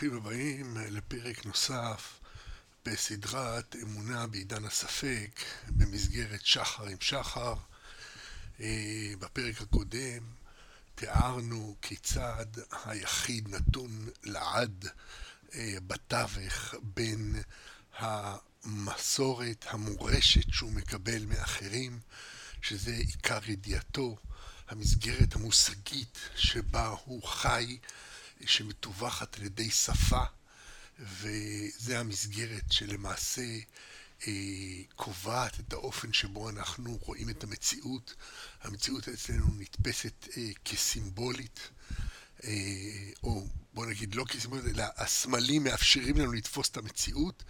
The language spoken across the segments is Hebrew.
ברוכים הבאים לפרק נוסף בסדרת אמונה בעידן הספק במסגרת שחר עם שחר. אה, בפרק הקודם תיארנו כיצד היחיד נתון לעד אה, בתווך בין המסורת, המורשת שהוא מקבל מאחרים, שזה עיקר ידיעתו, המסגרת המושגית שבה הוא חי, שמטווחת על ידי שפה, וזה המסגרת שלמעשה אה, קובעת את האופן שבו אנחנו רואים את המציאות. המציאות אצלנו נתפסת אה, כסימבולית, אה, או בוא נגיד לא כסימבולית, אלא הסמלים מאפשרים לנו לתפוס את המציאות,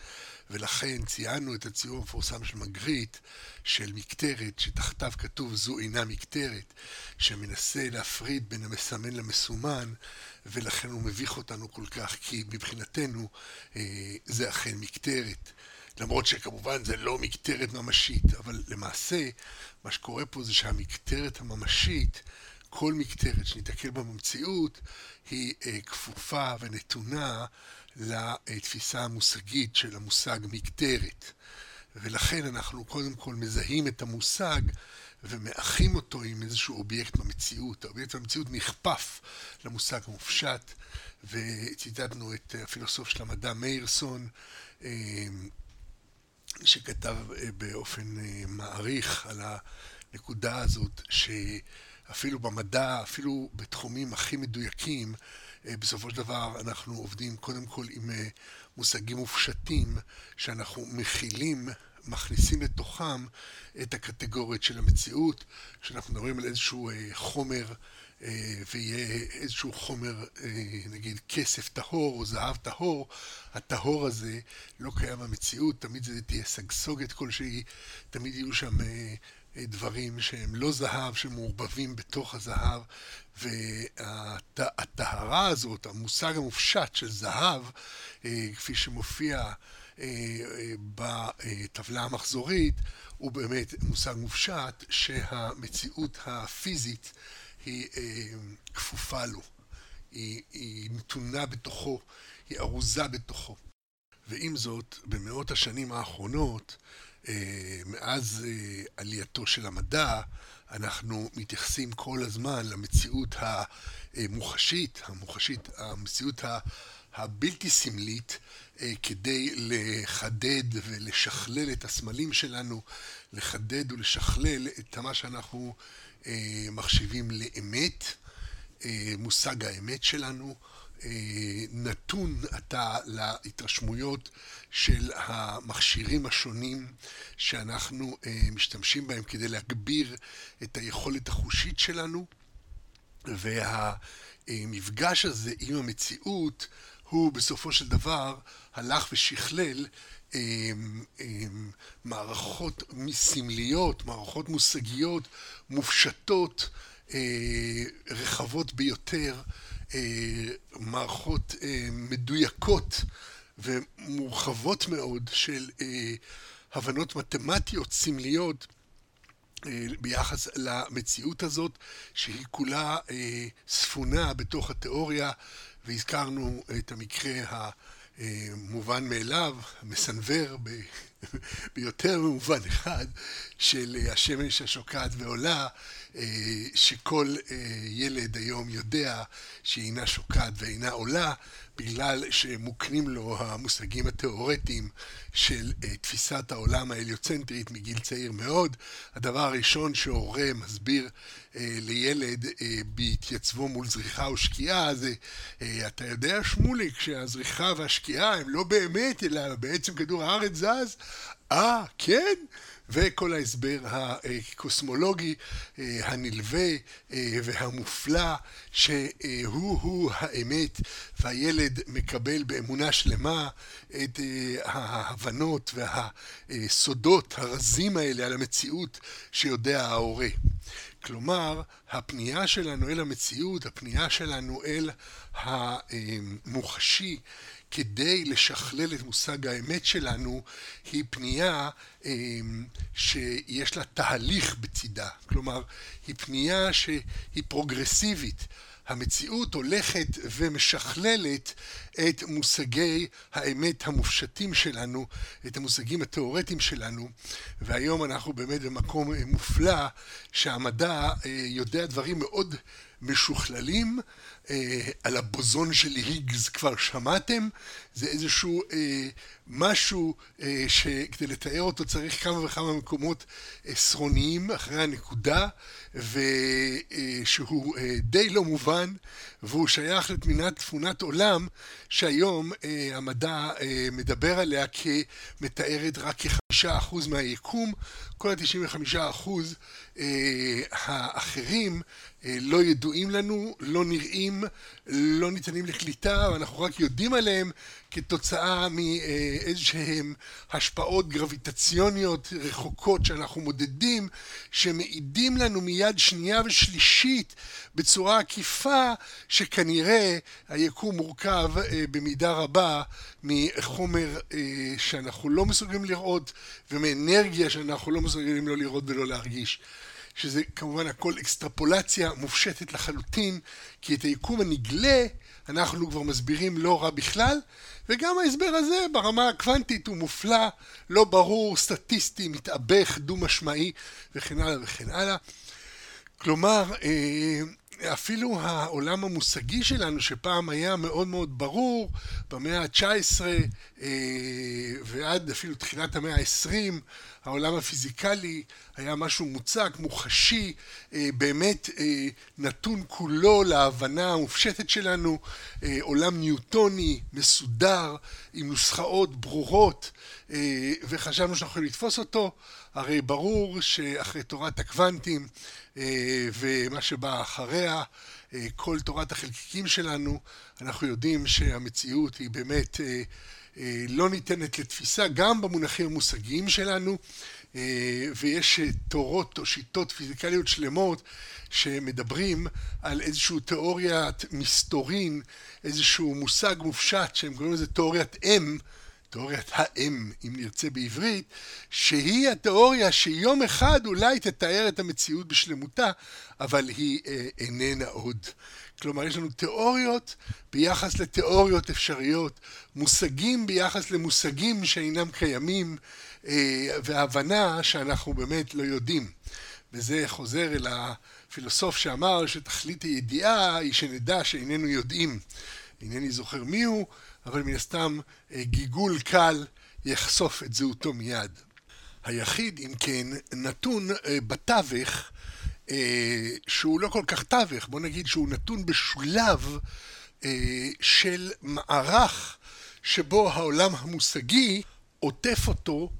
ולכן ציינו את הציור המפורסם של מגריט, של מקטרת, שתחתיו כתוב זו אינה מקטרת, שמנסה להפריד בין המסמן למסומן, ולכן הוא מביך אותנו כל כך, כי מבחינתנו אה, זה אכן מקטרת. למרות שכמובן זה לא מקטרת ממשית, אבל למעשה מה שקורה פה זה שהמקטרת הממשית, כל מקטרת שניתקל בה במציאות, היא אה, כפופה ונתונה לתפיסה המושגית של המושג מקטרת. ולכן אנחנו קודם כל מזהים את המושג ומאחים אותו עם איזשהו אובייקט במציאות. האובייקט במציאות נכפף למושג המופשט, וציטטנו את הפילוסוף של המדע מאירסון, אה, שכתב אה, באופן אה, מעריך על הנקודה הזאת, שאפילו במדע, אפילו בתחומים הכי מדויקים, בסופו של דבר אנחנו עובדים קודם כל עם מושגים מופשטים שאנחנו מכילים מכניסים לתוכם את הקטגוריות של המציאות, שאנחנו מדברים על איזשהו אה, חומר אה, ויהיה איזשהו חומר, אה, נגיד כסף טהור או זהב טהור, הטהור הזה לא קיים במציאות, תמיד זה תהיה סגסוגת כלשהי, תמיד יהיו שם דברים שהם לא זהב, שמעורבבים בתוך הזהב, והטהרה הזאת, המושג המופשט של זהב, כפי שמופיע בטבלה המחזורית הוא באמת מושג מופשט שהמציאות הפיזית היא אה, כפופה לו, היא, היא נתונה בתוכו, היא ארוזה בתוכו. ועם זאת, במאות השנים האחרונות, אה, מאז אה, עלייתו של המדע, אנחנו מתייחסים כל הזמן למציאות המוחשית, המוחשית, המציאות הבלתי סמלית, אה, כדי לחדד ולשכלל את הסמלים שלנו, לחדד ולשכלל את מה שאנחנו אה, מחשיבים לאמת, אה, מושג האמת שלנו, נתון עתה להתרשמויות של המכשירים השונים שאנחנו משתמשים בהם כדי להגביר את היכולת החושית שלנו, והמפגש הזה עם המציאות הוא בסופו של דבר הלך ושכלל אה, אה, מערכות סמליות, מערכות מושגיות מופשטות, אה, רחבות ביותר, מערכות מדויקות ומורחבות מאוד של הבנות מתמטיות סמליות ביחס למציאות הזאת, שהיא כולה ספונה בתוך התיאוריה והזכרנו את המקרה המובן מאליו, מסנוור ב... ביותר ממובן אחד, של השמש השוקעת ועולה, אה, שכל אה, ילד היום יודע שהיא אינה שוקעת ואינה עולה, בגלל שמוקנים לו המושגים התיאורטיים של אה, תפיסת העולם ההליוצנטרית מגיל צעיר מאוד. הדבר הראשון שהורה מסביר לילד בהתייצבו מול זריחה ושקיעה זה, אתה יודע שמוליק שהזריחה והשקיעה הם לא באמת, אלא בעצם כדור הארץ זז? אה, כן? וכל ההסבר הקוסמולוגי אה, הנלווה אה, והמופלא שהוא-הוא האמת והילד מקבל באמונה שלמה את אה, ההבנות והסודות הרזים האלה על המציאות שיודע ההורה. כלומר, הפנייה שלנו אל המציאות, הפנייה שלנו אל המוחשי, כדי לשכלל את מושג האמת שלנו, היא פנייה אה, שיש לה תהליך בצידה. כלומר, היא פנייה שהיא פרוגרסיבית. המציאות הולכת ומשכללת את מושגי האמת המופשטים שלנו, את המושגים התיאורטיים שלנו, והיום אנחנו באמת במקום מופלא שהמדע יודע דברים מאוד משוכללים, על הבוזון של היגס כבר שמעתם, זה איזשהו משהו שכדי לתאר אותו צריך כמה וכמה מקומות עשרוניים אחרי הנקודה ושהוא די לא מובן והוא שייך לתמונת תפונת עולם שהיום המדע מדבר עליה כמתארת רק כחמישה אחוז מהיקום, כל התשעים וחמישה אחוז האחרים לא ידועים לנו, לא נראים, לא ניתנים לקליטה, ואנחנו רק יודעים עליהם כתוצאה מאיזה שהן השפעות גרביטציוניות רחוקות שאנחנו מודדים, שמעידים לנו מיד שנייה ושלישית בצורה עקיפה שכנראה היקום מורכב במידה רבה מחומר שאנחנו לא מסוגלים לראות ומאנרגיה שאנחנו לא מסוגלים לא לראות ולא להרגיש. שזה כמובן הכל אקסטרפולציה מופשטת לחלוטין, כי את היקום הנגלה אנחנו כבר מסבירים לא רע בכלל, וגם ההסבר הזה ברמה הקוונטית הוא מופלא, לא ברור, סטטיסטי, מתאבך, דו-משמעי וכן הלאה וכן הלאה. כלומר, אפילו העולם המושגי שלנו שפעם היה מאוד מאוד ברור במאה ה-19 ועד אפילו תחילת המאה ה-20 העולם הפיזיקלי היה משהו מוצק, מוחשי, באמת נתון כולו להבנה המופשטת שלנו, עולם ניוטוני, מסודר, עם נוסחאות ברורות וחשבנו שאנחנו יכולים לתפוס אותו, הרי ברור שאחרי תורת הקוונטים ומה שבא אחריה, כל תורת החלקיקים שלנו, אנחנו יודעים שהמציאות היא באמת לא ניתנת לתפיסה גם במונחים המושגיים שלנו ויש תורות או שיטות פיזיקליות שלמות שמדברים על איזושהי תיאוריית מסתורין, איזשהו מושג מופשט שהם קוראים לזה תיאוריית M, תיאוריית האם אם נרצה בעברית, שהיא התיאוריה שיום אחד אולי תתאר את המציאות בשלמותה, אבל היא איננה עוד. כלומר יש לנו תיאוריות ביחס לתיאוריות אפשריות, מושגים ביחס למושגים שאינם קיימים והבנה שאנחנו באמת לא יודעים. וזה חוזר אל הפילוסוף שאמר שתכלית הידיעה היא שנדע שאיננו יודעים. אינני זוכר מי הוא, אבל מן הסתם גיגול קל יחשוף את זהותו מיד. היחיד אם כן נתון בתווך שהוא לא כל כך תווך, בוא נגיד שהוא נתון בשולב של מערך שבו העולם המושגי עוטף אותו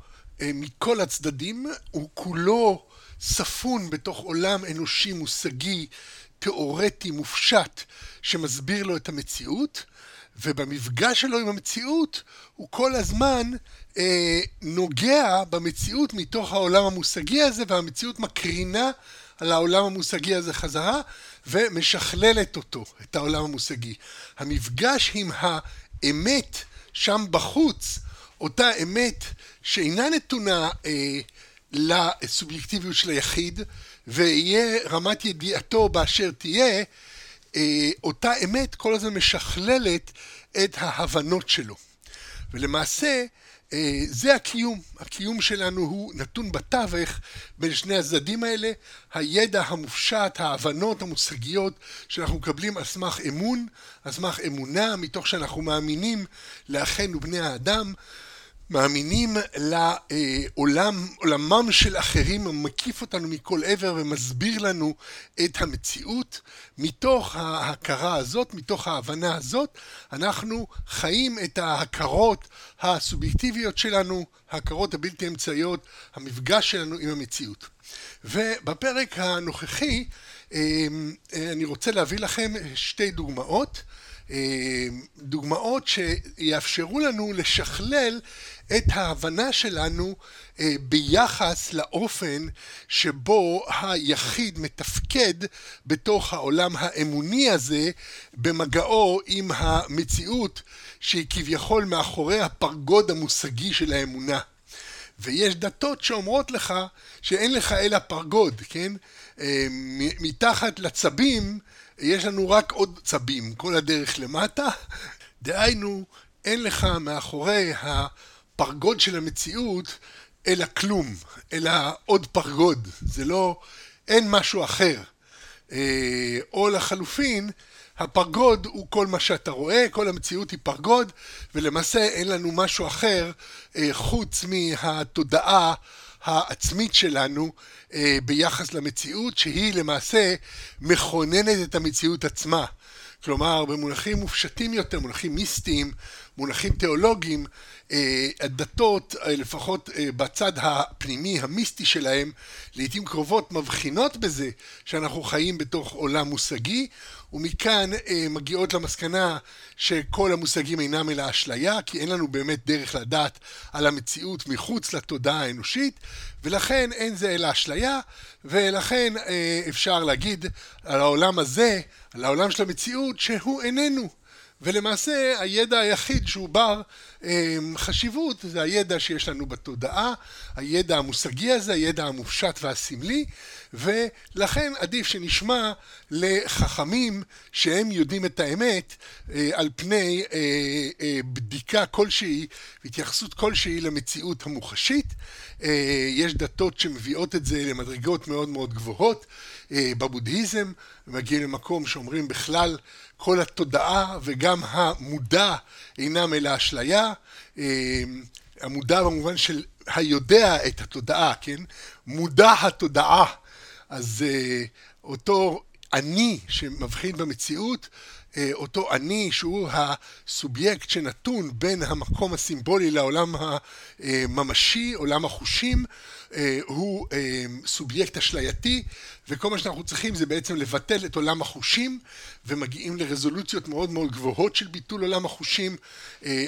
מכל הצדדים, הוא כולו ספון בתוך עולם אנושי מושגי תיאורטי מופשט שמסביר לו את המציאות ובמפגש שלו עם המציאות הוא כל הזמן נוגע במציאות מתוך העולם המושגי הזה והמציאות מקרינה על העולם המושגי הזה חזרה ומשכללת אותו, את העולם המושגי. המפגש עם האמת שם בחוץ, אותה אמת שאינה נתונה לסובייקטיביות של היחיד ויהיה רמת ידיעתו באשר תהיה, אותה אמת כל הזמן משכללת את ההבנות שלו. ולמעשה זה הקיום, הקיום שלנו הוא נתון בתווך בין שני הצדדים האלה, הידע המופשט, ההבנות המושגיות שאנחנו מקבלים על סמך אמון, על סמך אמונה, מתוך שאנחנו מאמינים לאחינו בני האדם, מאמינים לעולמם של אחרים המקיף אותנו מכל עבר ומסביר לנו את המציאות. מתוך ההכרה הזאת, מתוך ההבנה הזאת, אנחנו חיים את ההכרות הסובייקטיביות שלנו, ההכרות הבלתי אמצעיות, המפגש שלנו עם המציאות. ובפרק הנוכחי אני רוצה להביא לכם שתי דוגמאות. דוגמאות שיאפשרו לנו לשכלל את ההבנה שלנו ביחס לאופן שבו היחיד מתפקד בתוך העולם האמוני הזה במגעו עם המציאות שהיא כביכול מאחורי הפרגוד המושגי של האמונה. ויש דתות שאומרות לך שאין לך אלא פרגוד, כן? מתחת לצבים יש לנו רק עוד צבים כל הדרך למטה. דהיינו, אין לך מאחורי הפרגוד של המציאות אלא כלום, אלא עוד פרגוד. זה לא, אין משהו אחר. אה, או לחלופין, הפרגוד הוא כל מה שאתה רואה, כל המציאות היא פרגוד, ולמעשה אין לנו משהו אחר אה, חוץ מהתודעה העצמית שלנו אה, ביחס למציאות, שהיא למעשה מכוננת את המציאות עצמה. כלומר, במונחים מופשטים יותר, מונחים מיסטיים, מונחים תיאולוגיים, הדתות, אה, לפחות אה, בצד הפנימי המיסטי שלהם, לעיתים קרובות מבחינות בזה שאנחנו חיים בתוך עולם מושגי, ומכאן מגיעות למסקנה שכל המושגים אינם אלא אשליה, כי אין לנו באמת דרך לדעת על המציאות מחוץ לתודעה האנושית, ולכן אין זה אלא אשליה, ולכן אפשר להגיד על העולם הזה, על העולם של המציאות, שהוא איננו. ולמעשה הידע היחיד שהוא בר אמ, חשיבות זה הידע שיש לנו בתודעה, הידע המושגי הזה, הידע המופשט והסמלי, ולכן עדיף שנשמע לחכמים שהם יודעים את האמת אה, על פני אה, אה, בדיקה כלשהי והתייחסות כלשהי למציאות המוחשית. יש דתות שמביאות את זה למדרגות מאוד מאוד גבוהות. בבודהיזם מגיעים למקום שאומרים בכלל כל התודעה וגם המודע אינם אלא אשליה. המודע במובן של היודע את התודעה, כן? מודע התודעה. אז אותו אני שמבחין במציאות, אותו אני שהוא הסובייקט שנתון בין המקום הסימבולי לעולם הממשי, עולם החושים, הוא סובייקט אשלייתי, וכל מה שאנחנו צריכים זה בעצם לבטל את עולם החושים, ומגיעים לרזולוציות מאוד מאוד גבוהות של ביטול עולם החושים,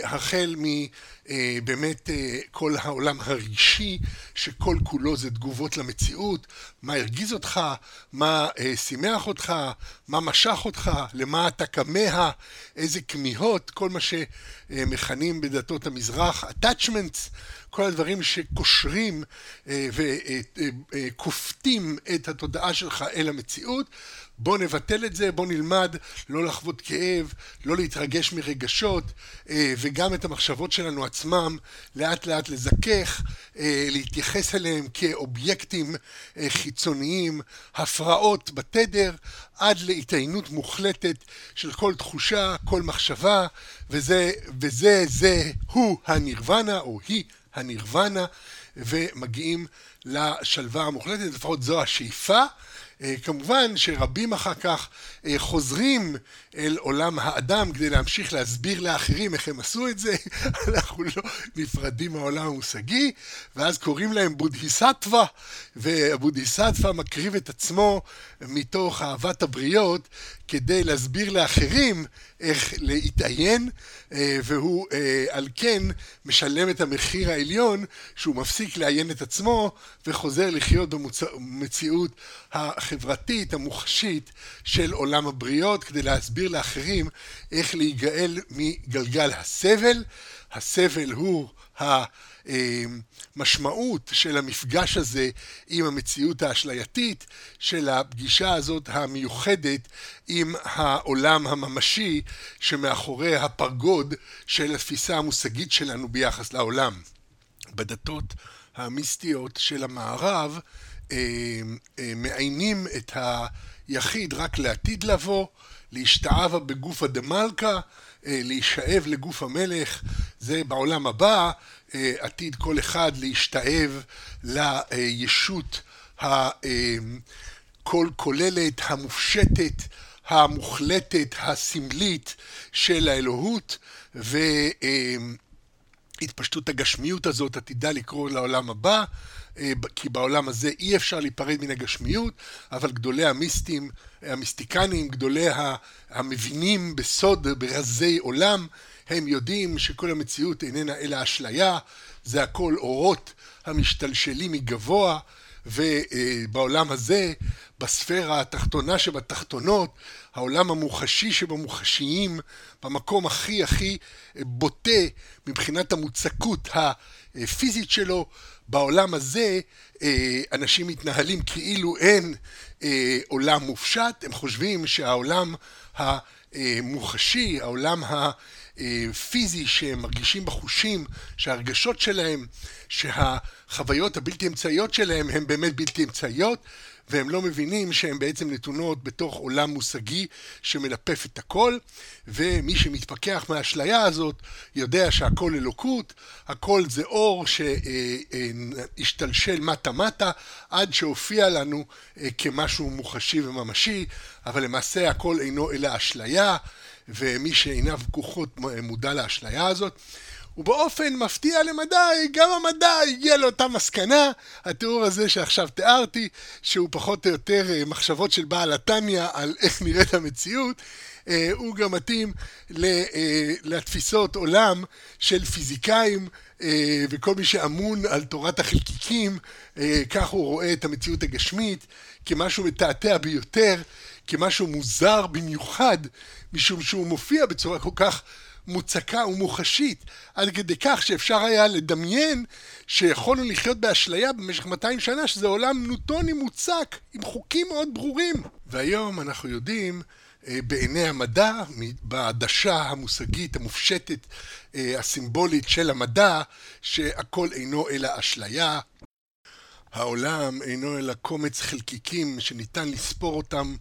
החל מבאמת כל העולם הרגשי, שכל כולו זה תגובות למציאות, מה הרגיז אותך, מה שימח אותך, מה משך אותך, למה אתה כמה, איזה כמיהות, כל מה שמכנים בדתות המזרח attachments, כל הדברים שקושרים וכופתים את התודעה שלך אל המציאות, בוא נבטל את זה, בוא נלמד לא לחוות כאב, לא להתרגש מרגשות, וגם את המחשבות שלנו עצמם לאט לאט לזכך, להתייחס אליהם כאובייקטים חיצוניים, הפרעות בתדר, עד להתעיינות מוחלטת של כל תחושה, כל מחשבה, וזה, וזה, זה, הוא הנירוונה, או היא הנירוונה, ומגיעים לשלווה המוחלטת, לפחות זו השאיפה. כמובן שרבים אחר כך חוזרים אל עולם האדם כדי להמשיך להסביר לאחרים איך הם עשו את זה, אנחנו לא נפרדים מהעולם המושגי, ואז קוראים להם בודהיסטווה, והבודהיסטווה מקריב את עצמו מתוך אהבת הבריות כדי להסביר לאחרים איך להתעיין, והוא על כן משלם את המחיר העליון שהוא מפסיק לעיין את עצמו וחוזר לחיות במציאות החברתית המוחשית של עולם הבריות כדי להסביר לאחרים איך להיגאל מגלגל הסבל. הסבל הוא המשמעות של המפגש הזה עם המציאות האשלייתית, של הפגישה הזאת המיוחדת עם העולם הממשי שמאחורי הפרגוד של התפיסה המושגית שלנו ביחס לעולם. בדתות המיסטיות של המערב מעיינים את היחיד רק לעתיד לבוא, להשתאבה בגופה דמלכה, להישאב לגוף המלך, זה בעולם הבא, עתיד כל אחד להשתאב לישות הכל כוללת, המופשטת, המוחלטת, הסמלית של האלוהות, והתפשטות הגשמיות הזאת עתידה לקרוא לעולם הבא. כי בעולם הזה אי אפשר להיפרד מן הגשמיות, אבל גדולי המיסטים, המיסטיקנים, גדולי המבינים בסוד, ברזי עולם, הם יודעים שכל המציאות איננה אלא אשליה, זה הכל אורות המשתלשלים מגבוה, ובעולם הזה, בספירה התחתונה שבתחתונות, העולם המוחשי שבמוחשיים, במקום הכי הכי בוטה מבחינת המוצקות הפיזית שלו, בעולם הזה אנשים מתנהלים כאילו אין עולם מופשט, הם חושבים שהעולם המוחשי, העולם הפיזי שהם מרגישים בחושים, שההרגשות שלהם, שהחוויות הבלתי אמצעיות שלהם הן באמת בלתי אמצעיות והם לא מבינים שהן בעצם נתונות בתוך עולם מושגי שמלפף את הכל ומי שמתפכח מהאשליה הזאת יודע שהכל אלוקות, הכל זה אור שהשתלשל מטה מטה עד שהופיע לנו כמשהו מוחשי וממשי אבל למעשה הכל אינו אלא אשליה ומי שעיניו פקוחות מודע לאשליה הזאת ובאופן מפתיע למדי, גם המדע הגיע לאותה מסקנה, התיאור הזה שעכשיו תיארתי, שהוא פחות או יותר מחשבות של בעל התניא על איך נראית המציאות, הוא גם מתאים לתפיסות עולם של פיזיקאים וכל מי שאמון על תורת החלקיקים, כך הוא רואה את המציאות הגשמית כמשהו מתעתע ביותר, כמשהו מוזר במיוחד, משום שהוא מופיע בצורה כל כך מוצקה ומוחשית, עד כדי כך שאפשר היה לדמיין שיכולנו לחיות באשליה במשך 200 שנה, שזה עולם נוטוני מוצק, עם חוקים מאוד ברורים. והיום אנחנו יודעים, בעיני המדע, בעדשה המושגית, המופשטת, הסימבולית של המדע, שהכל אינו אלא אשליה. העולם אינו אלא קומץ חלקיקים שניתן לספור אותם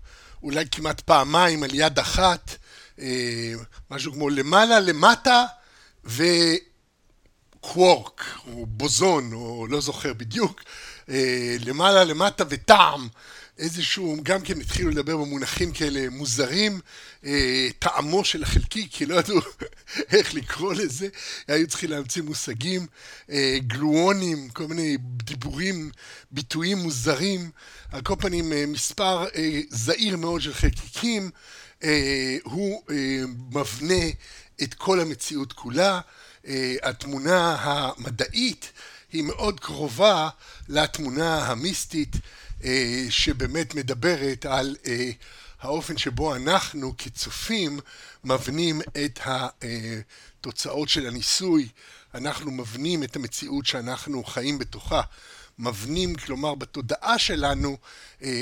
אולי כמעט פעמיים על יד אחת, משהו כמו למעלה, למטה וקוורק, או בוזון, או לא זוכר בדיוק, למעלה, למטה וטעם, איזשהו, גם כן התחילו לדבר במונחים כאלה מוזרים, טעמו של החלקיק, כי לא ידעו איך לקרוא לזה, היו צריכים להמציא מושגים, גלואונים, כל מיני דיבורים, ביטויים מוזרים, על כל פנים מספר זעיר מאוד של חלקיקים, הוא מבנה את כל המציאות כולה, התמונה המדעית היא מאוד קרובה לתמונה המיסטית שבאמת מדברת על האופן שבו אנחנו כצופים מבנים את התוצאות של הניסוי, אנחנו מבנים את המציאות שאנחנו חיים בתוכה, מבנים, כלומר בתודעה שלנו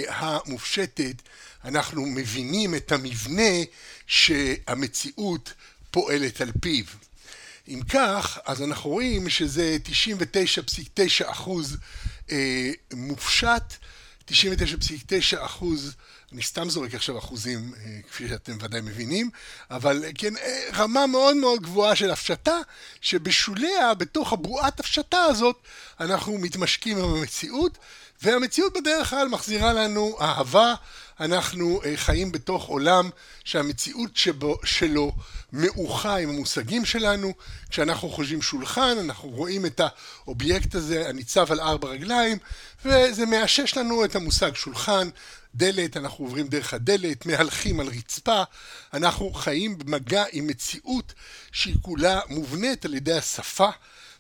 המופשטת, אנחנו מבינים את המבנה שהמציאות פועלת על פיו. אם כך, אז אנחנו רואים שזה 99.9 אחוז מופשט, 99.9 אחוז, אני סתם זורק עכשיו אחוזים, כפי שאתם ודאי מבינים, אבל כן, רמה מאוד מאוד גבוהה של הפשטה, שבשוליה, בתוך הבועת הפשטה הזאת, אנחנו מתמשקים עם המציאות, והמציאות בדרך כלל מחזירה לנו אהבה, אנחנו חיים בתוך עולם שהמציאות שבו, שלו מאוחה עם המושגים שלנו, כשאנחנו חושבים שולחן, אנחנו רואים את האובייקט הזה הניצב על ארבע רגליים, וזה מאשש לנו את המושג שולחן, דלת, אנחנו עוברים דרך הדלת, מהלכים על רצפה, אנחנו חיים במגע עם מציאות שהיא כולה מובנית על ידי השפה,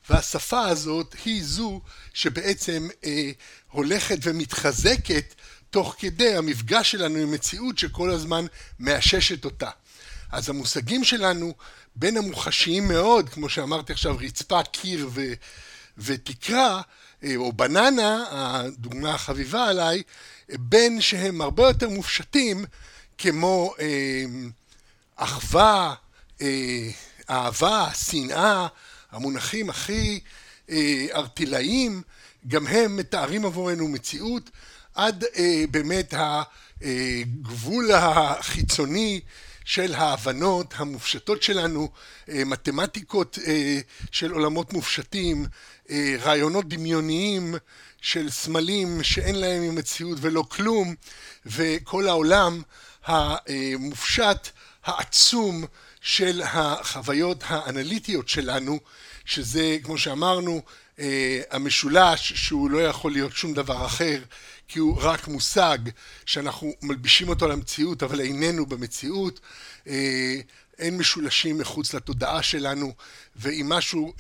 והשפה הזאת היא זו שבעצם אה, הולכת ומתחזקת תוך כדי המפגש שלנו עם מציאות שכל הזמן מאששת אותה. אז המושגים שלנו בין המוחשיים מאוד, כמו שאמרתי עכשיו, רצפה, קיר ו, ותקרה, או בננה, הדוגמה החביבה עליי, בין שהם הרבה יותר מופשטים, כמו אה, אחווה, אה, אהבה, שנאה, המונחים הכי ארטילאיים, גם הם מתארים עבורנו מציאות עד באמת הגבול החיצוני של ההבנות המופשטות שלנו, מתמטיקות של עולמות מופשטים, רעיונות דמיוניים של סמלים שאין להם עם מציאות ולא כלום, וכל העולם המופשט העצום של החוויות האנליטיות שלנו, שזה כמו שאמרנו המשולש שהוא לא יכול להיות שום דבר אחר כי הוא רק מושג שאנחנו מלבישים אותו למציאות אבל איננו במציאות. אין משולשים מחוץ לתודעה שלנו ואם משהו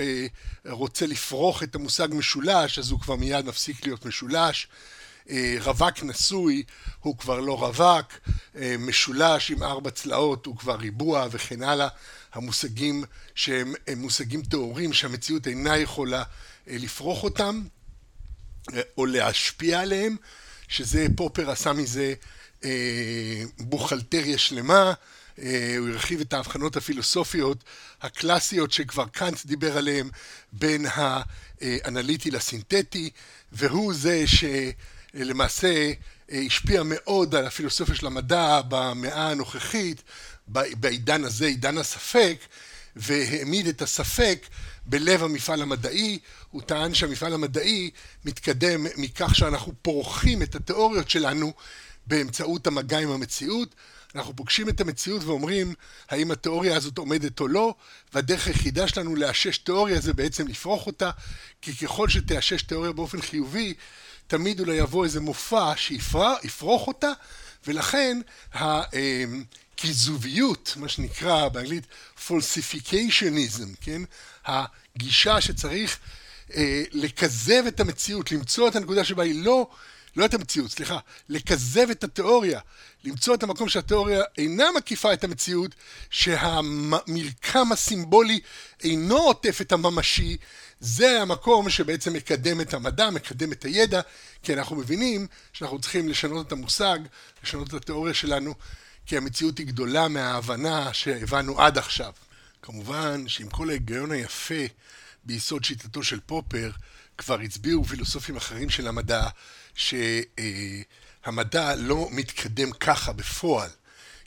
רוצה לפרוח את המושג משולש אז הוא כבר מיד מפסיק להיות משולש. רווק נשוי הוא כבר לא רווק, משולש עם ארבע צלעות הוא כבר ריבוע וכן הלאה, המושגים שהם מושגים טהורים שהמציאות אינה יכולה לפרוח אותם או להשפיע עליהם, שזה פופר עשה מזה בוכלטריה שלמה, הוא הרחיב את ההבחנות הפילוסופיות הקלאסיות שכבר קאנט דיבר עליהן בין האנליטי לסינתטי, והוא זה שלמעשה השפיע מאוד על הפילוסופיה של המדע במאה הנוכחית, בעידן הזה, עידן הספק, והעמיד את הספק בלב המפעל המדעי, הוא טען שהמפעל המדעי מתקדם מכך שאנחנו פורחים את התיאוריות שלנו באמצעות המגע עם המציאות, אנחנו פוגשים את המציאות ואומרים האם התיאוריה הזאת עומדת או לא, והדרך היחידה שלנו לאשש תיאוריה זה בעצם לפרוח אותה, כי ככל שתאשש תיאוריה באופן חיובי, תמיד אולי יבוא איזה מופע שיפרוח אותה, ולכן הכיזוביות, מה שנקרא באנגלית falsificationism, כן? הגישה שצריך אה, לכזב את המציאות, למצוא את הנקודה שבה היא לא לא את המציאות, סליחה, לכזב את התיאוריה, למצוא את המקום שהתיאוריה אינה מקיפה את המציאות, שהמרקם הסימבולי אינו עוטף את הממשי, זה המקום שבעצם מקדם את המדע, מקדם את הידע, כי אנחנו מבינים שאנחנו צריכים לשנות את המושג, לשנות את התיאוריה שלנו, כי המציאות היא גדולה מההבנה שהבנו עד עכשיו. כמובן שעם כל ההיגיון היפה ביסוד שיטתו של פופר, כבר הצביעו פילוסופים אחרים של המדע שהמדע לא מתקדם ככה בפועל.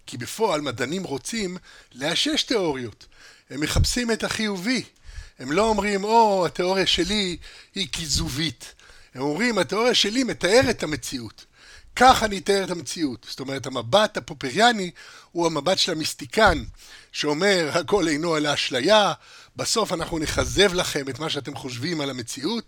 כי בפועל מדענים רוצים לאשש תיאוריות. הם מחפשים את החיובי. הם לא אומרים, או, התיאוריה שלי היא כיזובית. הם אומרים, התיאוריה שלי מתארת את המציאות. כך אני אתאר את המציאות. זאת אומרת, המבט הפופריאני הוא המבט של המיסטיקן, שאומר, הכל אינו אלא אשליה, בסוף אנחנו נכזב לכם את מה שאתם חושבים על המציאות,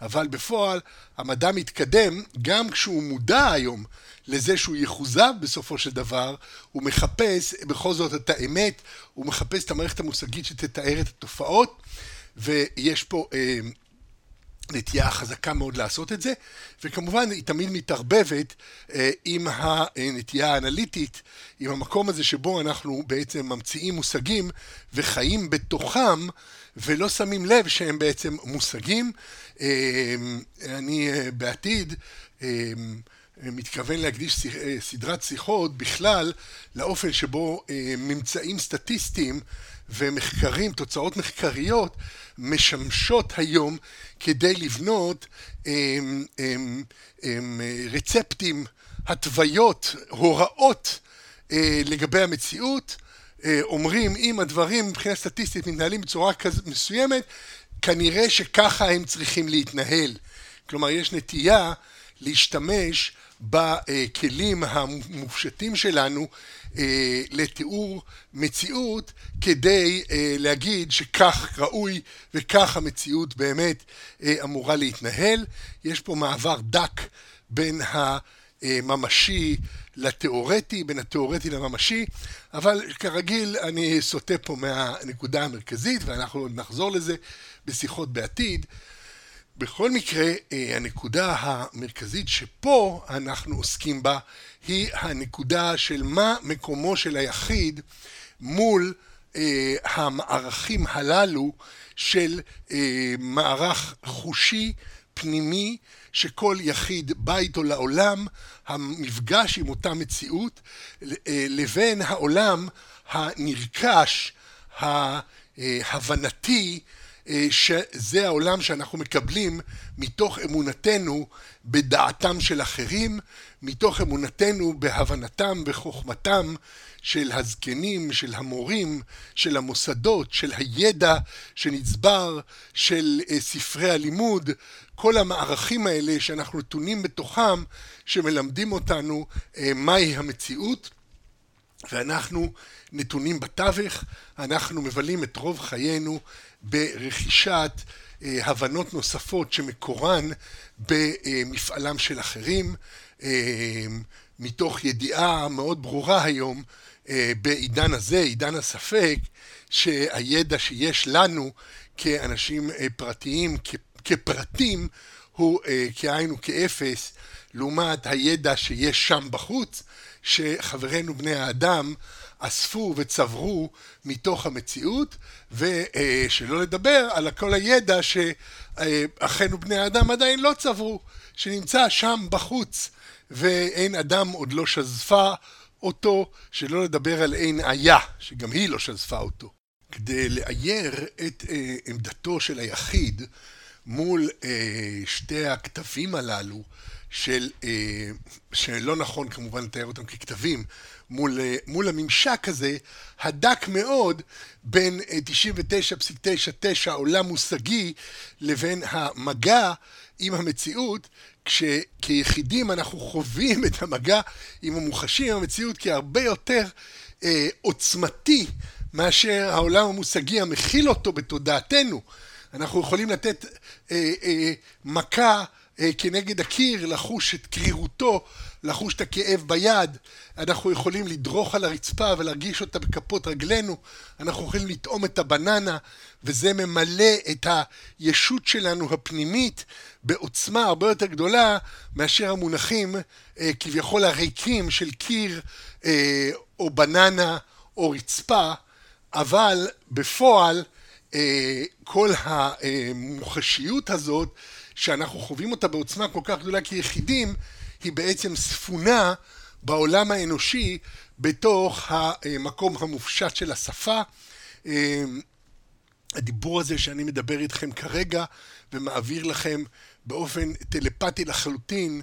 אבל בפועל המדע מתקדם גם כשהוא מודע היום לזה שהוא יכוזב בסופו של דבר, הוא מחפש בכל זאת את האמת, הוא מחפש את המערכת המושגית שתתאר את התופעות, ויש פה אה, נטייה חזקה מאוד לעשות את זה, וכמובן היא תמיד מתערבבת אה, עם הנטייה האנליטית, עם המקום הזה שבו אנחנו בעצם ממציאים מושגים וחיים בתוכם ולא שמים לב שהם בעצם מושגים. אה, אני אה, בעתיד אה, מתכוון להקדיש סדרת שיחות בכלל לאופן שבו ממצאים סטטיסטיים ומחקרים, תוצאות מחקריות, משמשות היום כדי לבנות הם, הם, הם, רצפטים, התוויות, הוראות לגבי המציאות. אומרים אם הדברים מבחינה סטטיסטית מתנהלים בצורה כז... מסוימת, כנראה שככה הם צריכים להתנהל. כלומר, יש נטייה להשתמש בכלים המופשטים שלנו אה, לתיאור מציאות כדי אה, להגיד שכך ראוי וכך המציאות באמת אה, אמורה להתנהל. יש פה מעבר דק בין הממשי לתיאורטי, בין התיאורטי לממשי, אבל כרגיל אני סוטה פה מהנקודה המרכזית ואנחנו עוד נחזור לזה בשיחות בעתיד. בכל מקרה, אה, הנקודה המרכזית שפה אנחנו עוסקים בה היא הנקודה של מה מקומו של היחיד מול אה, המערכים הללו של אה, מערך חושי פנימי שכל יחיד בא איתו לעולם, המפגש עם אותה מציאות, לבין העולם הנרכש, ההבנתי, אה, שזה העולם שאנחנו מקבלים מתוך אמונתנו בדעתם של אחרים, מתוך אמונתנו בהבנתם וחוכמתם של הזקנים, של המורים, של המוסדות, של הידע שנצבר, של אה, ספרי הלימוד, כל המערכים האלה שאנחנו נתונים בתוכם, שמלמדים אותנו אה, מהי המציאות, ואנחנו נתונים בתווך, אנחנו מבלים את רוב חיינו ברכישת אה, הבנות נוספות שמקורן במפעלם של אחרים, אה, מתוך ידיעה מאוד ברורה היום אה, בעידן הזה, עידן הספק, שהידע שיש לנו כאנשים פרטיים, כפרטים, הוא כאין וכאפס לעומת הידע שיש שם בחוץ, שחברינו בני האדם אספו וצברו מתוך המציאות, ושלא לדבר על כל הידע שאחינו בני האדם עדיין לא צברו, שנמצא שם בחוץ, ואין אדם עוד לא שזפה אותו, שלא לדבר על עין איה, שגם היא לא שזפה אותו. כדי לאייר את אה, עמדתו של היחיד מול אה, שתי הכתבים הללו, של, אה, שלא נכון כמובן לתאר אותם ככתבים, מול, אה, מול הממשק הזה, הדק מאוד בין 99.99 אה, עולם מושגי לבין המגע עם המציאות, כשכיחידים אנחנו חווים את המגע עם המוחשים, עם המציאות, כהרבה יותר אה, עוצמתי מאשר העולם המושגי המכיל אותו בתודעתנו. אנחנו יכולים לתת אה, אה, מכה אה, כנגד הקיר, לחוש את קרירותו, לחוש את הכאב ביד, אנחנו יכולים לדרוך על הרצפה ולהרגיש אותה בכפות רגלינו, אנחנו יכולים לטעום את הבננה, וזה ממלא את הישות שלנו הפנימית בעוצמה הרבה יותר גדולה מאשר המונחים אה, כביכול הריקים של קיר אה, או בננה או רצפה, אבל בפועל כל המוחשיות הזאת שאנחנו חווים אותה בעוצמה כל כך גדולה כיחידים, היא בעצם ספונה בעולם האנושי בתוך המקום המופשט של השפה. הדיבור הזה שאני מדבר איתכם כרגע ומעביר לכם באופן טלפתי לחלוטין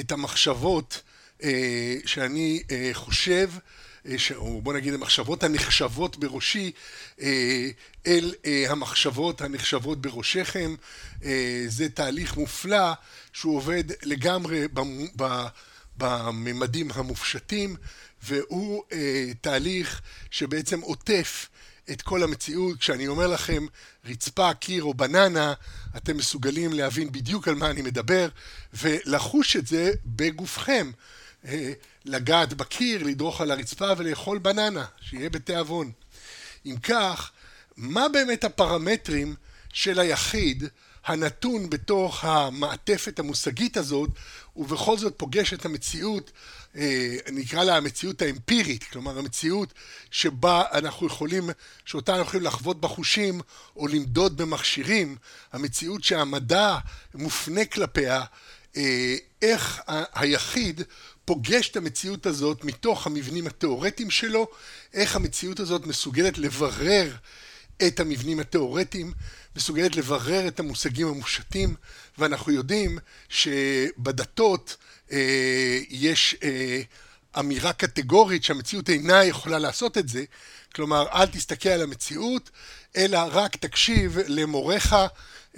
את המחשבות אה, שאני אה, חושב או בוא נגיד המחשבות הנחשבות בראשי אה, אל אה, המחשבות הנחשבות בראשיכם. זה תהליך מופלא שהוא עובד לגמרי בממדים המופשטים והוא תהליך שבעצם עוטף את כל המציאות. כשאני אומר לכם רצפה, קיר או בננה, אתם מסוגלים להבין בדיוק על מה אני מדבר ולחוש את זה בגופכם. לגעת בקיר, לדרוך על הרצפה ולאכול בננה, שיהיה בתיאבון. אם כך, מה באמת הפרמטרים של היחיד הנתון בתוך המעטפת המושגית הזאת, ובכל זאת פוגש את המציאות, אה, נקרא לה המציאות האמפירית, כלומר המציאות שבה אנחנו יכולים, שאותה אנחנו יכולים לחוות בחושים או למדוד במכשירים, המציאות שהמדע מופנה כלפיה, אה, איך היחיד פוגש את המציאות הזאת מתוך המבנים התיאורטיים שלו, איך המציאות הזאת מסוגלת לברר את המבנים התיאורטיים, מסוגלת לברר את המושגים המושתים, ואנחנו יודעים שבדתות אה, יש אה, אמירה קטגורית שהמציאות אינה יכולה לעשות את זה, כלומר אל תסתכל על המציאות, אלא רק תקשיב למוריך, אה,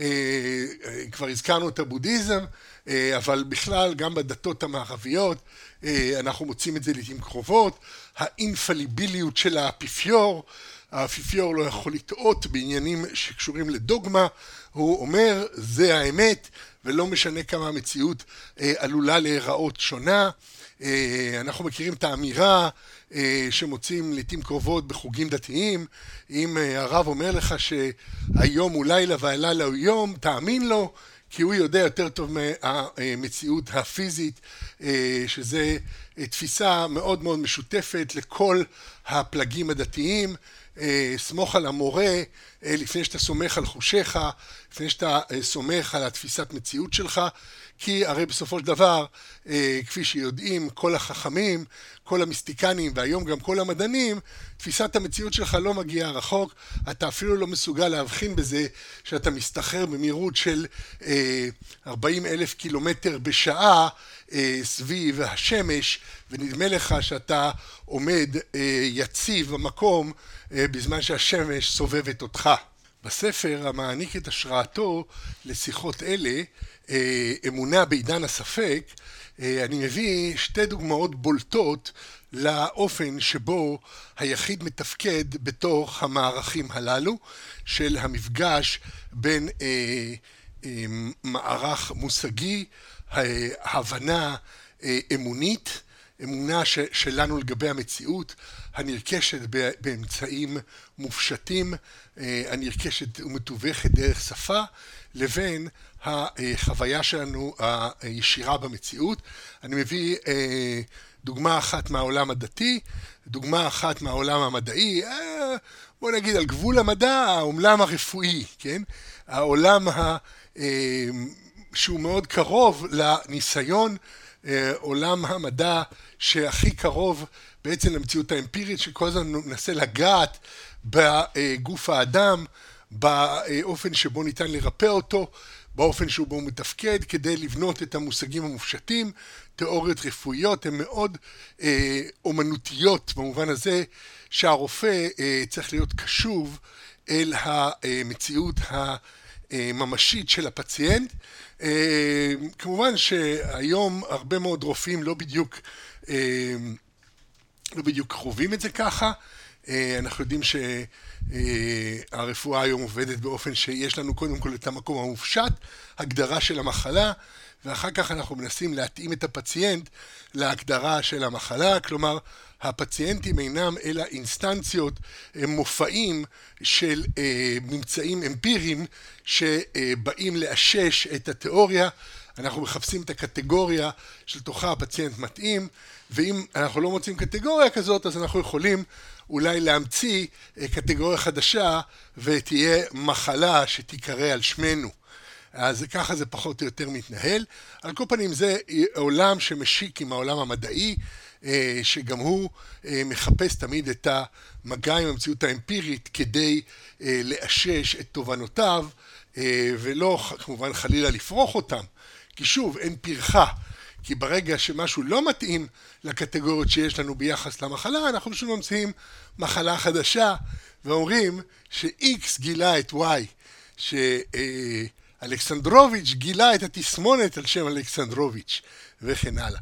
אה, כבר הזכרנו את הבודהיזם, אבל בכלל גם בדתות המערביות אה, אנחנו מוצאים את זה לעיתים קרובות, האינפליביליות של האפיפיור, האפיפיור לא יכול לטעות בעניינים שקשורים לדוגמה, הוא אומר זה האמת ולא משנה כמה המציאות אה, עלולה להיראות שונה. אנחנו מכירים את האמירה שמוצאים לעיתים קרובות בחוגים דתיים, אם הרב אומר לך שהיום הוא לילה והלילה הוא יום, תאמין לו כי הוא יודע יותר טוב מהמציאות הפיזית, אה, שזה אה, תפיסה מאוד מאוד משותפת לכל הפלגים הדתיים. אה, סמוך על המורה לפני שאתה סומך על חושיך, לפני שאתה סומך על התפיסת מציאות שלך, כי הרי בסופו של דבר, כפי שיודעים כל החכמים, כל המיסטיקנים והיום גם כל המדענים, תפיסת המציאות שלך לא מגיעה רחוק, אתה אפילו לא מסוגל להבחין בזה שאתה מסתחרר במהירות של 40 אלף קילומטר בשעה סביב השמש, ונדמה לך שאתה עומד יציב במקום בזמן שהשמש סובבת אותך. בספר המעניק את השראתו לשיחות אלה, אמונה בעידן הספק, אני מביא שתי דוגמאות בולטות לאופן שבו היחיד מתפקד בתוך המערכים הללו של המפגש בין אה, אה, מערך מושגי, הבנה אה, אמונית, האמונה ש, שלנו לגבי המציאות, הנרכשת באמצעים מופשטים, הנרכשת ומתווכת דרך שפה, לבין החוויה שלנו הישירה במציאות. אני מביא דוגמה אחת מהעולם הדתי, דוגמה אחת מהעולם המדעי, בוא נגיד על גבול המדע, העולם הרפואי, כן? העולם ה... שהוא מאוד קרוב לניסיון, עולם המדע שהכי קרוב בעצם למציאות האמפירית, שכל הזמן מנסה לגעת בגוף האדם, באופן שבו ניתן לרפא אותו, באופן שבו הוא מתפקד, כדי לבנות את המושגים המופשטים. תיאוריות רפואיות הן מאוד אה, אומנותיות במובן הזה שהרופא אה, צריך להיות קשוב אל המציאות הממשית של הפציינט. אה, כמובן שהיום הרבה מאוד רופאים לא בדיוק, אה, לא בדיוק חווים את זה ככה. אה, אנחנו יודעים שהרפואה היום עובדת באופן שיש לנו קודם כל את המקום המופשט, הגדרה של המחלה, ואחר כך אנחנו מנסים להתאים את הפציינט להגדרה של המחלה, כלומר הפציינטים אינם אלא אינסטנציות, מופעים של אה, ממצאים אמפיריים שבאים לאשש את התיאוריה, אנחנו מחפשים את הקטגוריה שלתוכה הפציינט מתאים, ואם אנחנו לא מוצאים קטגוריה כזאת אז אנחנו יכולים אולי להמציא אה, קטגוריה חדשה ותהיה מחלה שתיקרא על שמנו. אז ככה זה פחות או יותר מתנהל. על כל פנים זה עולם שמשיק עם העולם המדעי, אה, שגם הוא אה, מחפש תמיד את המגע עם המציאות האמפירית כדי לאשש את תובנותיו, ולא כמובן חלילה לפרוח אותם, כי שוב, אין פרחה. כי ברגע שמשהו לא מתאים לקטגוריות שיש לנו ביחס למחלה, אנחנו פשוט ממציאים מחלה חדשה ואומרים ש-X גילה את Y, שאלכסנדרוביץ' גילה את התסמונת על שם אלכסנדרוביץ' וכן הלאה.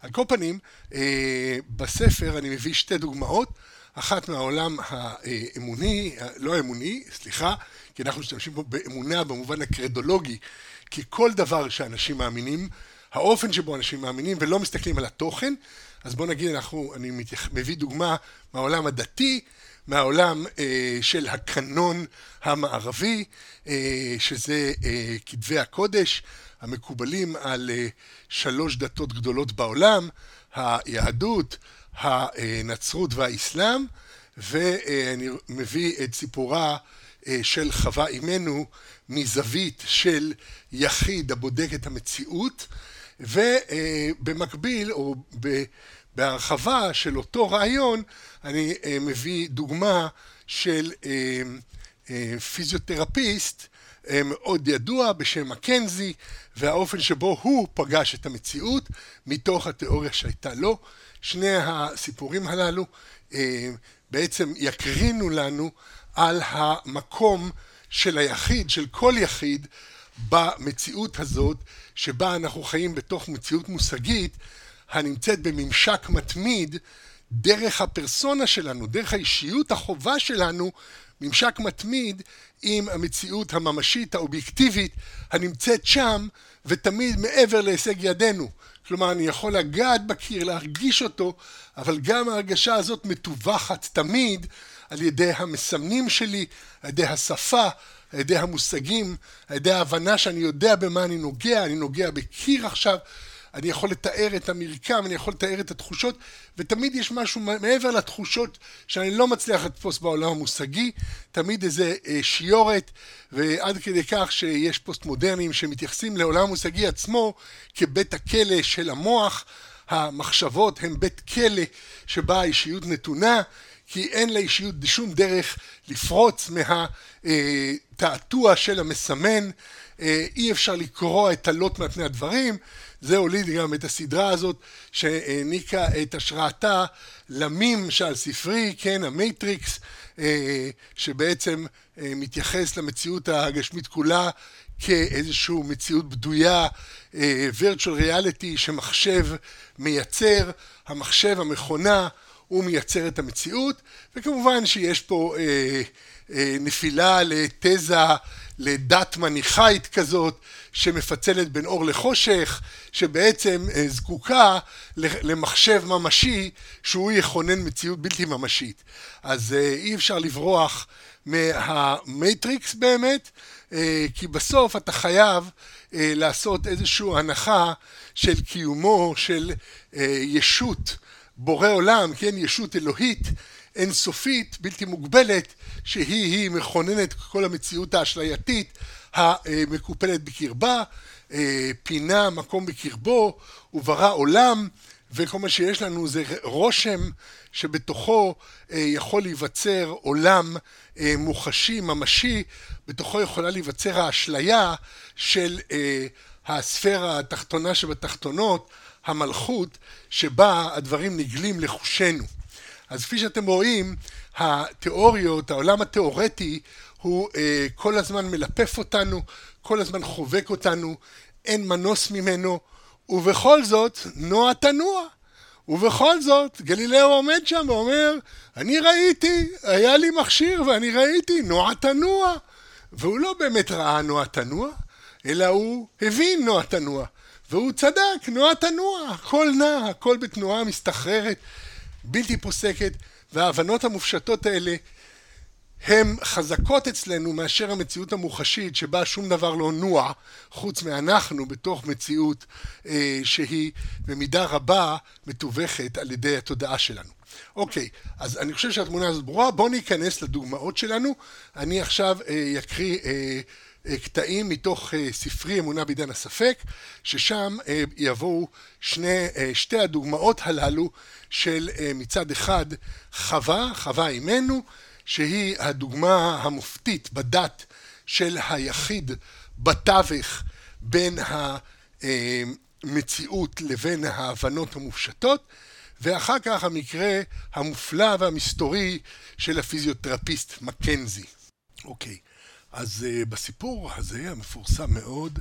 על כל פנים, אה, בספר אני מביא שתי דוגמאות, אחת מהעולם האמוני, לא האמוני, סליחה, כי אנחנו משתמשים פה באמונה במובן הקרדולוגי, כי כל דבר שאנשים מאמינים האופן שבו אנשים מאמינים ולא מסתכלים על התוכן, אז בוא נגיד, אנחנו, אני מתייח, מביא דוגמה מהעולם הדתי, מהעולם אה, של הקנון המערבי, אה, שזה אה, כתבי הקודש המקובלים על אה, שלוש דתות גדולות בעולם, היהדות, הנצרות והאסלאם, ואני מביא את סיפורה אה, של חווה אימנו מזווית של יחיד הבודק את המציאות ובמקביל או בהרחבה של אותו רעיון אני אה, מביא דוגמה של אה, אה, פיזיותרפיסט מאוד ידוע בשם מקנזי והאופן שבו הוא פגש את המציאות מתוך התיאוריה שהייתה לו. שני הסיפורים הללו בעצם יקרינו לנו על המקום של היחיד, של כל יחיד, במציאות הזאת שבה אנחנו חיים בתוך מציאות מושגית הנמצאת בממשק מתמיד דרך הפרסונה שלנו, דרך האישיות החובה שלנו, ממשק מתמיד עם המציאות הממשית האובייקטיבית הנמצאת שם ותמיד מעבר להישג ידינו. כלומר, אני יכול לגעת בקיר, להרגיש אותו, אבל גם ההרגשה הזאת מתווכת תמיד על ידי המסמנים שלי, על ידי השפה, על ידי המושגים, על ידי ההבנה שאני יודע במה אני נוגע, אני נוגע בקיר עכשיו, אני יכול לתאר את המרקם, אני יכול לתאר את התחושות, ותמיד יש משהו מעבר לתחושות שאני לא מצליח לתפוס בעולם המושגי, תמיד איזה אה, שיורת, ועד כדי כך שיש פוסט מודרניים שמתייחסים לעולם המושגי עצמו כבית הכלא של המוח, המחשבות הם בית כלא שבה האישיות נתונה, כי אין לאישיות שום דרך לפרוץ מהתעתוע של המסמן, אה, אי אפשר לקרוא את הלוט מעל פני הדברים, זה הוליד גם את הסדרה הזאת שהעניקה את השראתה למים שעל ספרי, כן, ה-Matrix, אה, שבעצם אה, מתייחס למציאות הגשמית כולה כאיזושהי מציאות בדויה, virtual reality שמחשב מייצר, המחשב, המכונה, הוא מייצר את המציאות, וכמובן שיש פה אה, אה, נפילה לתזה, לדת מניכאית כזאת, שמפצלת בין אור לחושך, שבעצם אה, זקוקה למחשב ממשי, שהוא יכונן מציאות בלתי ממשית. אז אה, אי אפשר לברוח מה-Matrix באמת, אה, כי בסוף אתה חייב אה, לעשות איזושהי הנחה של קיומו של אה, ישות בורא עולם, כן, ישות אלוהית אינסופית, בלתי מוגבלת, שהיא-היא מכוננת כל המציאות האשלייתית המקופלת בקרבה, פינה מקום בקרבו, וברא עולם, וכל מה שיש לנו זה רושם שבתוכו יכול להיווצר עולם מוחשי, ממשי, בתוכו יכולה להיווצר האשליה של אה, הספירה התחתונה שבתחתונות, המלכות, שבה הדברים נגלים לחושנו. אז כפי שאתם רואים, התיאוריות, העולם התיאורטי, הוא אה, כל הזמן מלפף אותנו, כל הזמן חובק אותנו, אין מנוס ממנו, ובכל זאת, נוע תנוע. ובכל זאת, גלילאו עומד שם ואומר, אני ראיתי, היה לי מכשיר ואני ראיתי, נוע תנוע. והוא לא באמת ראה נוע תנוע, אלא הוא הבין נוע תנוע. והוא צדק, נוע תנוע, הכל נע, הכל בתנועה מסתחררת, בלתי פוסקת, וההבנות המופשטות האלה הן חזקות אצלנו מאשר המציאות המוחשית שבה שום דבר לא נוע חוץ מאנחנו בתוך מציאות אה, שהיא במידה רבה מתווכת על ידי התודעה שלנו. אוקיי, אז אני חושב שהתמונה הזאת ברורה, בואו ניכנס לדוגמאות שלנו. אני עכשיו אה, אקריא אה, אה, קטעים מתוך אה, ספרי אמונה בעידן הספק, ששם אה, יבואו שני, אה, שתי הדוגמאות הללו של אה, מצד אחד חווה, חווה אימנו, שהיא הדוגמה המופתית בדת של היחיד בתווך בין המציאות לבין ההבנות המופשטות, ואחר כך המקרה המופלא והמסתורי של הפיזיותרפיסט מקנזי. אוקיי, אז uh, בסיפור הזה, המפורסם מאוד,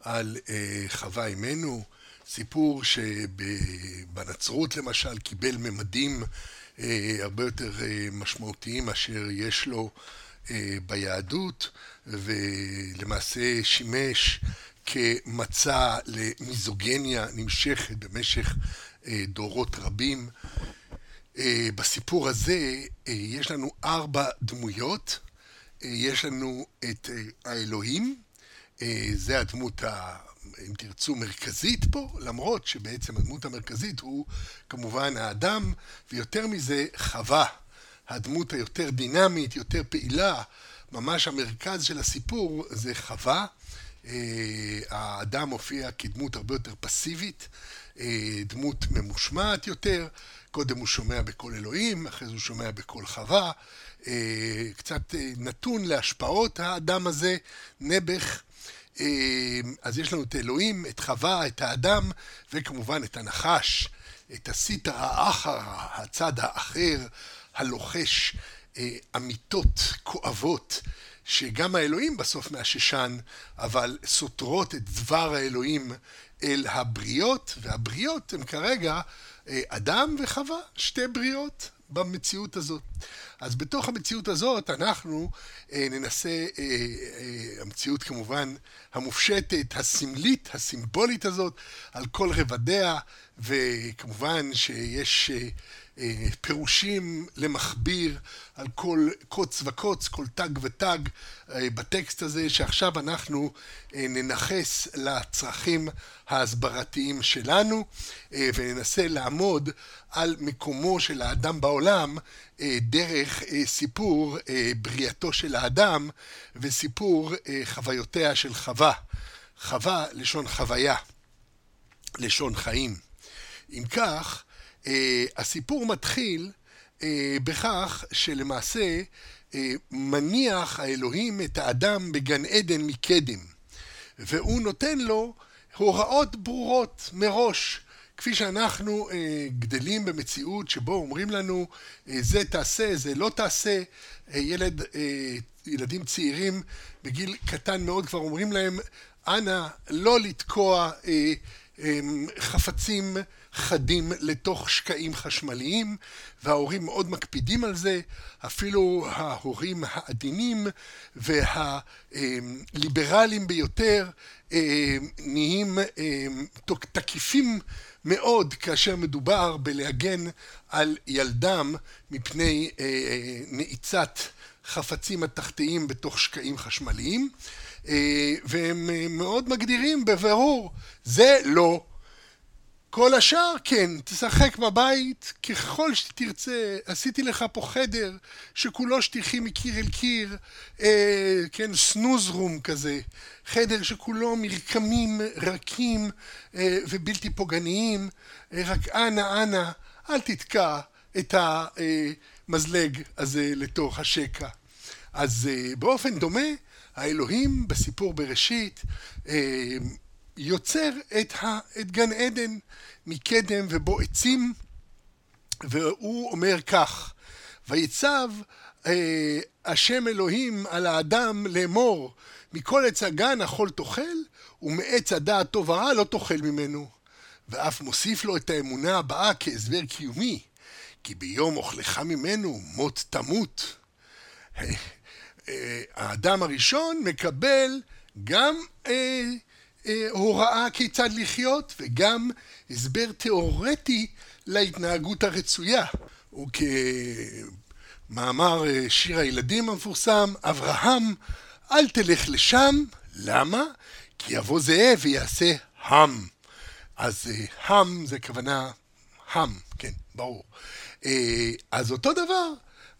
על uh, חווה אימנו, סיפור שבנצרות למשל קיבל ממדים uh, הרבה יותר uh, משמעותיים מאשר יש לו uh, ביהדות, ולמעשה שימש כמצע למיזוגניה נמשכת במשך אה, דורות רבים. אה, בסיפור הזה אה, יש לנו ארבע דמויות. יש לנו את האלוהים, זה הדמות, ה, אם תרצו, מרכזית פה, למרות שבעצם הדמות המרכזית הוא כמובן האדם, ויותר מזה חווה, הדמות היותר דינמית, יותר פעילה, ממש המרכז של הסיפור זה חווה. האדם מופיע כדמות הרבה יותר פסיבית, אה, דמות ממושמעת יותר, קודם הוא שומע בקול אלוהים, אחרי זה הוא שומע בקול חווה, אה, קצת אה, נתון להשפעות האדם הזה, נעבך. אז יש לנו את אלוהים, את חווה, את האדם, וכמובן את הנחש, את הסיטר האחר, הצד האחר, הלוחש, אמיתות כואבות, שגם האלוהים בסוף מהששן, אבל סותרות את דבר האלוהים אל הבריות, והבריות הן כרגע אה, אדם וחווה, שתי בריות במציאות הזאת. אז בתוך המציאות הזאת אנחנו אה, ננסה, אה, אה, המציאות כמובן המופשטת, הסמלית, הסימבולית הזאת, על כל רבדיה, וכמובן שיש אה, פירושים למכביר על כל קוץ וקוץ, כל תג ותג אה, בטקסט הזה, שעכשיו אנחנו אה, ננכס לצרכים ההסברתיים שלנו, וננסה לעמוד על מקומו של האדם בעולם דרך סיפור בריאתו של האדם וסיפור חוויותיה של חווה. חווה, לשון חוויה, לשון חיים. אם כך, אה, הסיפור מתחיל אה, בכך שלמעשה אה, מניח האלוהים את האדם בגן עדן מקדם, והוא נותן לו הוראות ברורות מראש. כפי שאנחנו אה, גדלים במציאות שבו אומרים לנו אה, זה תעשה, זה לא תעשה, אה, ילד, אה, ילדים צעירים בגיל קטן מאוד כבר אומרים להם אנא לא לתקוע אה, חפצים חדים לתוך שקעים חשמליים, וההורים מאוד מקפידים על זה, אפילו ההורים העדינים והליברליים ביותר נהיים תקיפים מאוד כאשר מדובר בלהגן על ילדם מפני נעיצת חפצים מתכתיים בתוך שקעים חשמליים, והם מאוד מגדירים בבירור, זה לא. כל השאר כן, תשחק בבית ככל שתרצה, עשיתי לך פה חדר שכולו שטיחים מקיר אל קיר, אה, כן, סנוז רום כזה, חדר שכולו מרקמים רכים אה, ובלתי פוגעניים, אה, רק אנא אנא אל תתקע את המזלג הזה לתוך השקע. אז אה, באופן דומה, האלוהים בסיפור בראשית אה, יוצר את, ה, את גן עדן מקדם ובו עצים, והוא אומר כך, ויצב אה, השם אלוהים על האדם לאמור, מכל עץ הגן אכול תאכל, ומעץ הדעת טוב ורע לא תאכל ממנו. ואף מוסיף לו את האמונה הבאה כהסבר קיומי, כי ביום אוכלך ממנו מות תמות. אה, האדם הראשון מקבל גם אה, אה, הוראה כיצד לחיות וגם הסבר תיאורטי להתנהגות הרצויה. וכמאמר אה, שיר הילדים המפורסם, אברהם, אל תלך לשם, למה? כי יבוא זאב ויעשה הם. אז אה, הם זה כוונה הם, כן, ברור. אה, אז אותו דבר,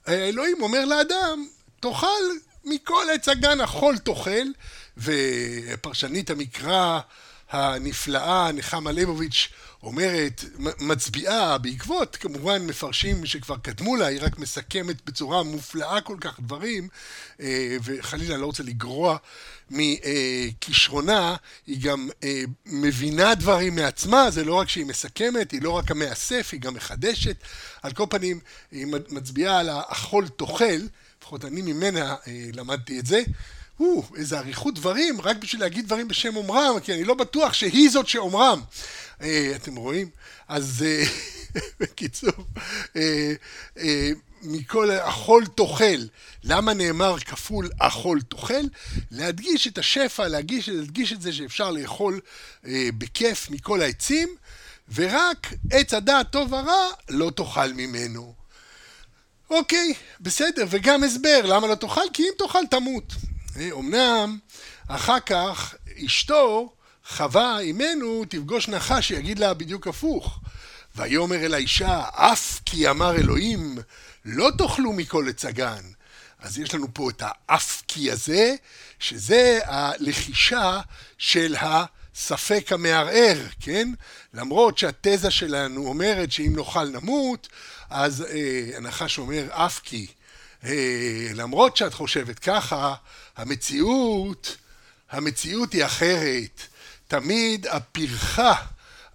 אלוהים אומר לאדם, תאכל מכל עץ הגן החול תאכל, ופרשנית המקרא הנפלאה נחמה ליבוביץ' אומרת, מצביעה בעקבות כמובן מפרשים שכבר קדמו לה, היא רק מסכמת בצורה מופלאה כל כך דברים, אה, וחלילה לא רוצה לגרוע מכישרונה, היא גם אה, מבינה דברים מעצמה, זה לא רק שהיא מסכמת, היא לא רק המאסף, היא גם מחדשת. על כל פנים, היא מצביעה על האכול תאכל, לפחות אני ממנה אה, למדתי את זה. או, איזה אריכות דברים, רק בשביל להגיד דברים בשם אומרם, כי אני לא בטוח שהיא זאת שאומרם. אה, אתם רואים? אז אה, בקיצור, אה, אה, מכל אכול תאכל. למה נאמר כפול אכול תאכל? להדגיש את השפע, להדגיש, להדגיש את זה שאפשר לאכול אה, בכיף מכל העצים, ורק עץ הדעת טוב ורע לא תאכל ממנו. אוקיי, בסדר, וגם הסבר, למה לא תאכל? כי אם תאכל תמות. אמנם אחר כך אשתו, חווה אימנו, תפגוש נחש שיגיד לה בדיוק הפוך. ויאמר אל האישה, אף כי אמר אלוהים, לא תאכלו מכל עץ הגן. אז יש לנו פה את האף כי הזה, שזה הלחישה של הספק המערער, כן? למרות שהתזה שלנו אומרת שאם נאכל נמות, אז אה, הנחש אומר אף כי. אה, למרות שאת חושבת ככה, המציאות, המציאות היא אחרת. תמיד הפרחה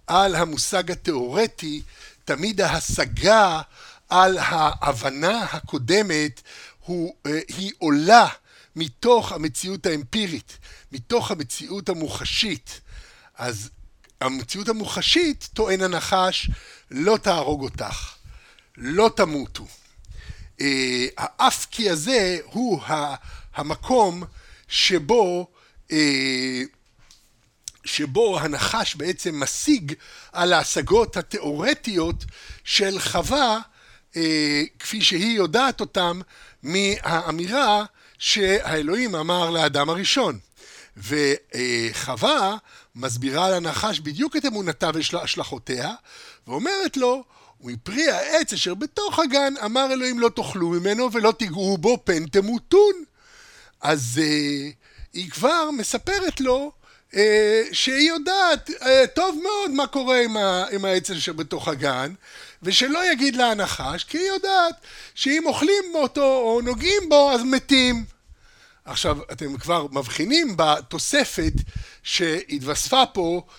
על המושג התיאורטי, תמיד ההשגה על ההבנה הקודמת הוא, אה, היא עולה מתוך המציאות האמפירית, מתוך המציאות המוחשית. אז המציאות המוחשית, טוען הנחש, לא תהרוג אותך, לא תמותו. אה, האפקי הזה הוא המקום שבו אה, שבו הנחש בעצם משיג על ההשגות התיאורטיות של חווה אה, כפי שהיא יודעת אותם מהאמירה שהאלוהים אמר לאדם הראשון. וחווה מסבירה לנחש בדיוק את אמונתה והשלכותיה ואומרת לו ומפרי העץ אשר בתוך הגן אמר אלוהים לא תאכלו ממנו ולא תיגעו בו פן תמותון. אז uh, היא כבר מספרת לו uh, שהיא יודעת uh, טוב מאוד מה קורה עם, ה, עם העץ אשר בתוך הגן ושלא יגיד לה הנחש כי היא יודעת שאם אוכלים אותו או נוגעים בו אז מתים. עכשיו אתם כבר מבחינים בתוספת שהתווספה פה אה,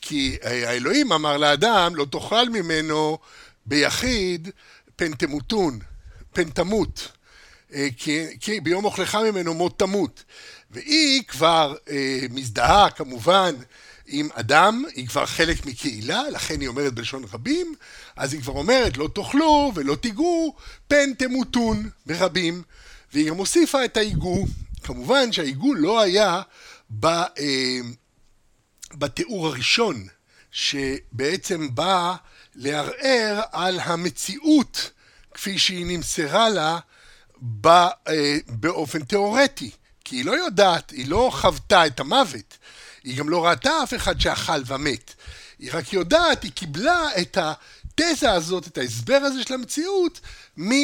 כי האלוהים אמר לאדם, לא תאכל ממנו ביחיד פן תמותון, פן תמות, אה, כי, ביום אוכלך ממנו מות תמות. והיא כבר אה, מזדהה כמובן עם אדם, היא כבר חלק מקהילה, לכן היא אומרת בלשון רבים, אז היא כבר אומרת לא תאכלו ולא תיגעו, פן תמותון ברבים. והיא גם הוסיפה את העיגו. כמובן שהעיגו לא היה ב, אה, בתיאור הראשון, שבעצם בא לערער על המציאות כפי שהיא נמסרה לה בא, אה, באופן תיאורטי. כי היא לא יודעת, היא לא חוותה את המוות. היא גם לא ראתה אף אחד שאכל ומת. היא רק יודעת, היא קיבלה את התזה הזאת, את ההסבר הזה של המציאות, מה,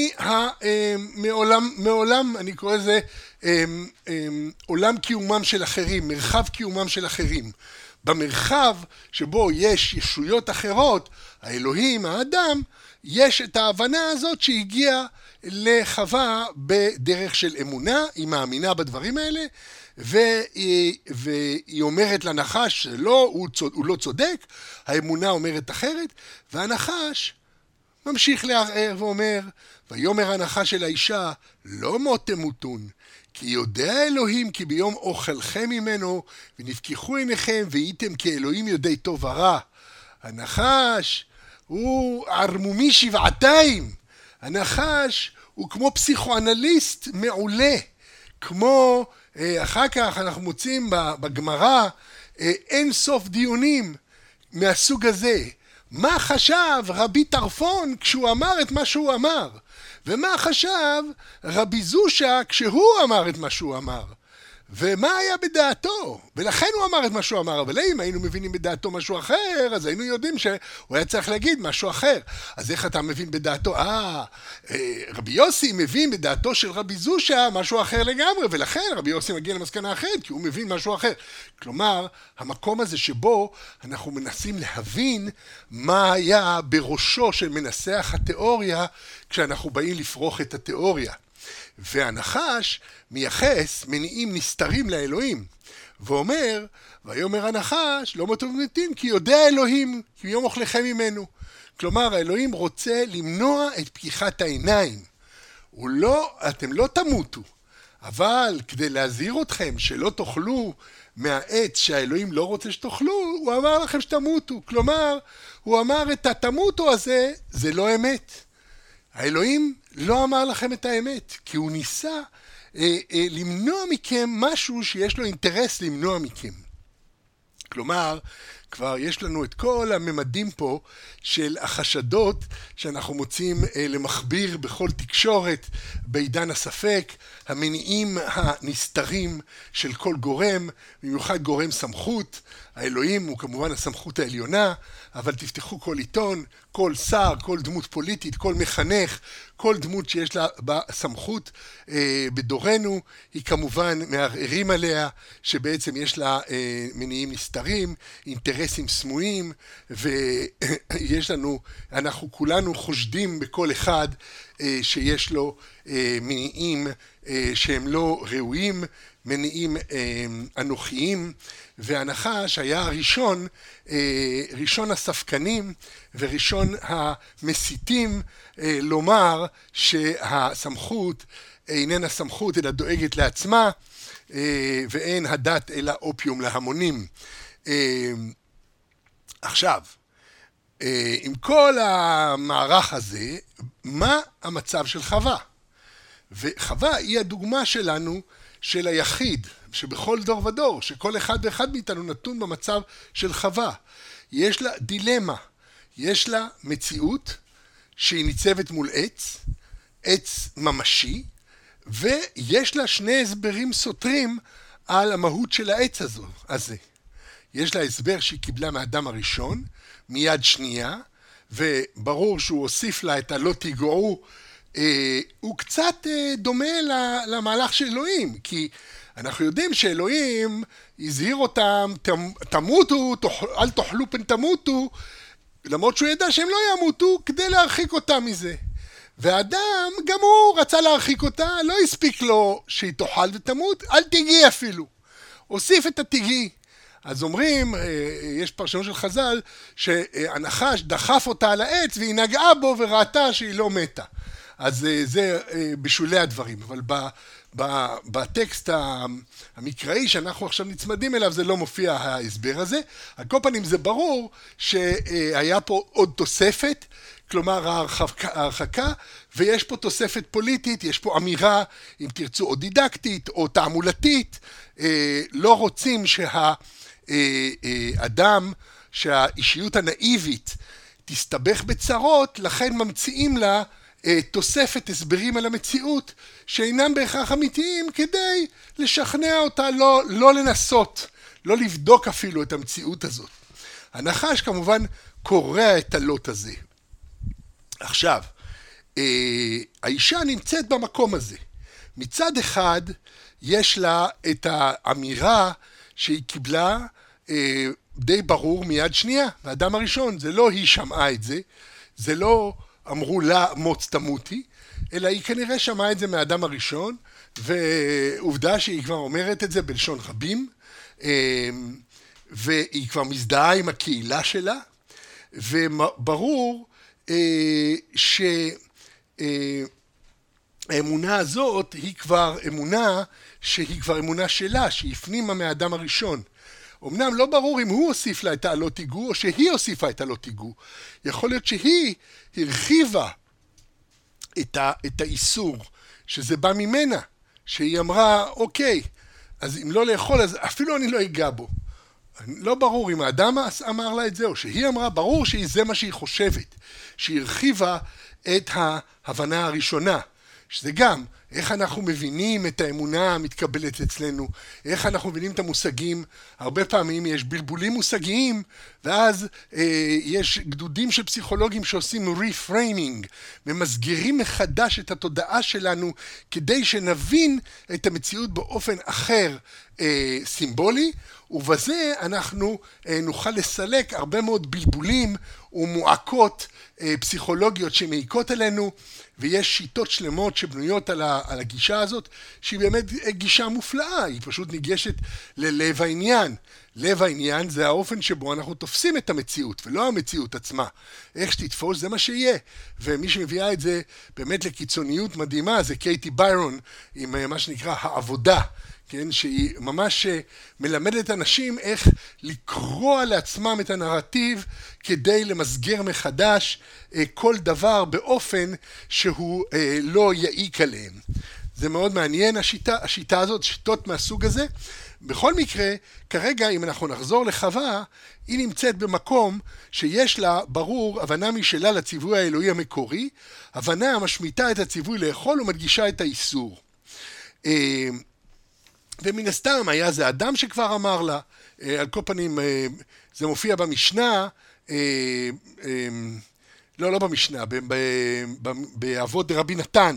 אה, מעולם, מעולם, אני קורא לזה, אה, אה, עולם קיומם של אחרים, מרחב קיומם של אחרים. במרחב שבו יש ישויות אחרות, האלוהים, האדם, יש את ההבנה הזאת שהגיעה לחווה בדרך של אמונה, היא מאמינה בדברים האלה, והיא, והיא אומרת לנחש שלא, הוא, צוד, הוא לא צודק, האמונה אומרת אחרת, והנחש ממשיך לערער ואומר, ויאמר הנחש אל האישה, לא מות תמותון, כי יודע אלוהים כי ביום אוכלכם ממנו, ונפקחו עיניכם, והייתם כאלוהים יודעי טוב ורע. הנחש הוא ערמומי שבעתיים. הנחש הוא כמו פסיכואנליסט מעולה, כמו אה, אחר כך אנחנו מוצאים בגמרא אה, אין סוף דיונים מהסוג הזה. מה חשב רבי טרפון כשהוא אמר את מה שהוא אמר? ומה חשב רבי זושה כשהוא אמר את מה שהוא אמר? ומה היה בדעתו? ולכן הוא אמר את מה שהוא אמר, אבל אם היינו מבינים בדעתו משהו אחר, אז היינו יודעים שהוא היה צריך להגיד משהו אחר. אז איך אתה מבין בדעתו? אה, אה רבי יוסי מבין בדעתו של רבי זושה משהו אחר לגמרי, ולכן רבי יוסי מגיע למסקנה אחרת, כי הוא מבין משהו אחר. כלומר, המקום הזה שבו אנחנו מנסים להבין מה היה בראשו של מנסח התיאוריה, כשאנחנו באים לפרוח את התיאוריה. והנחש מייחס מניעים נסתרים לאלוהים, ואומר, ויאמר הנחש, לא מטוב מתים, כי יודע אלוהים, כי יום אוכלכם ממנו. כלומר, האלוהים רוצה למנוע את פקיחת העיניים. הוא לא, אתם לא תמותו, אבל כדי להזהיר אתכם שלא תאכלו מהעץ שהאלוהים לא רוצה שתאכלו, הוא אמר לכם שתמותו. כלומר, הוא אמר את התמותו הזה, זה לא אמת. האלוהים לא אמר לכם את האמת, כי הוא ניסה אה, אה, למנוע מכם משהו שיש לו אינטרס למנוע מכם. כלומר, כבר יש לנו את כל הממדים פה של החשדות שאנחנו מוצאים אה, למכביר בכל תקשורת בעידן הספק, המניעים הנסתרים של כל גורם, במיוחד גורם סמכות, האלוהים הוא כמובן הסמכות העליונה, אבל תפתחו כל עיתון, כל שר, כל דמות פוליטית, כל מחנך, כל דמות שיש לה סמכות אה, בדורנו, היא כמובן מערערים עליה, שבעצם יש לה אה, מניעים נסתרים, אינטרסים סמויים, ויש לנו, אנחנו כולנו חושדים בכל אחד אה, שיש לו אה, מניעים אה, שהם לא ראויים, מניעים אה, אנוכיים, והנחש היה הראשון, אה, ראשון הספקנים וראשון המסיתים לומר שהסמכות איננה סמכות אלא דואגת לעצמה ואין הדת אלא אופיום להמונים. עכשיו, עם כל המערך הזה, מה המצב של חווה? וחווה היא הדוגמה שלנו של היחיד, שבכל דור ודור, שכל אחד ואחד מאיתנו נתון במצב של חווה. יש לה דילמה, יש לה מציאות שהיא ניצבת מול עץ, עץ ממשי, ויש לה שני הסברים סותרים על המהות של העץ הזו, הזה. יש לה הסבר שהיא קיבלה מהאדם הראשון, מיד שנייה, וברור שהוא הוסיף לה את הלא תיגעו אה, הוא קצת אה, דומה למהלך של אלוהים, כי אנחנו יודעים שאלוהים הזהיר אותם, תמותו, אל תאכלו פן תמותו, למרות שהוא ידע שהם לא ימותו, כדי להרחיק אותם מזה. והאדם, גם הוא רצה להרחיק אותה, לא הספיק לו שהיא תאכל ותמות, אל תיגעי אפילו. הוסיף את התיגעי. אז אומרים, אה, יש פרשנות של חז"ל, שהנחש דחף אותה על העץ והיא נגעה בו וראתה שהיא לא מתה. אז אה, זה אה, בשולי הדברים, אבל בטקסט המקראי שאנחנו עכשיו נצמדים אליו זה לא מופיע ההסבר הזה. על כל פנים זה ברור שהיה פה עוד תוספת, כלומר ההרחקה, ויש פה תוספת פוליטית, יש פה אמירה, אם תרצו, או דידקטית או תעמולתית. אה, לא רוצים שהאדם, שהאישיות הנאיבית תסתבך בצרות, לכן ממציאים לה אה, תוספת הסברים על המציאות שאינם בהכרח אמיתיים כדי לשכנע אותה לא, לא לנסות, לא לבדוק אפילו את המציאות הזאת. הנחש כמובן קורע את הלוט הזה. עכשיו, אה, האישה נמצאת במקום הזה. מצד אחד, יש לה את האמירה שהיא קיבלה אה, די ברור מיד שנייה, האדם הראשון, זה לא היא שמעה את זה, זה לא אמרו לה מוץ תמותי, אלא היא כנראה שמעה את זה מהאדם הראשון, ועובדה שהיא כבר אומרת את זה בלשון רבים, אה, והיא כבר מזדהה עם הקהילה שלה, וברור אה, שהאמונה הזאת היא כבר אמונה שהיא כבר אמונה שלה, שהיא הפנימה מהאדם הראשון. אמנם לא ברור אם הוא הוסיף לה את הלא תיגעו או שהיא הוסיפה את הלא תיגעו. יכול להיות שהיא הרחיבה את, ה, את האיסור, שזה בא ממנה, שהיא אמרה, אוקיי, אז אם לא לאכול, אז אפילו אני לא אגע בו. לא ברור אם האדם אמר לה את זה או שהיא אמרה, ברור שזה מה שהיא חושבת, שהיא הרחיבה את ההבנה הראשונה, שזה גם איך אנחנו מבינים את האמונה המתקבלת אצלנו, איך אנחנו מבינים את המושגים, הרבה פעמים יש בלבולים מושגיים, ואז אה, יש גדודים של פסיכולוגים שעושים reframing, ממסגרים מחדש את התודעה שלנו כדי שנבין את המציאות באופן אחר אה, סימבולי, ובזה אנחנו אה, נוכל לסלק הרבה מאוד בלבולים ומועקות אה, פסיכולוגיות שמעיקות עלינו, ויש שיטות שלמות שבנויות על, ה, על הגישה הזאת, שהיא באמת גישה מופלאה, היא פשוט ניגשת ללב העניין. לב העניין זה האופן שבו אנחנו תופסים את המציאות, ולא המציאות עצמה. איך שתתפוס זה מה שיהיה. ומי שמביאה את זה באמת לקיצוניות מדהימה זה קייטי ביירון, עם אה, מה שנקרא העבודה. כן, שהיא ממש אה, מלמדת אנשים איך לקרוע לעצמם את הנרטיב כדי למסגר מחדש אה, כל דבר באופן שהוא אה, לא יעיק עליהם. זה מאוד מעניין השיטה, השיטה הזאת, שיטות מהסוג הזה. בכל מקרה, כרגע אם אנחנו נחזור לחווה, היא נמצאת במקום שיש לה, ברור, הבנה משלה לציווי האלוהי המקורי, הבנה המשמיטה את הציווי לאכול ומדגישה את האיסור. ומן הסתם היה זה אדם שכבר אמר לה, אה, על כל פנים אה, זה מופיע במשנה, אה, לא, לא במשנה, באבות דרבי נתן,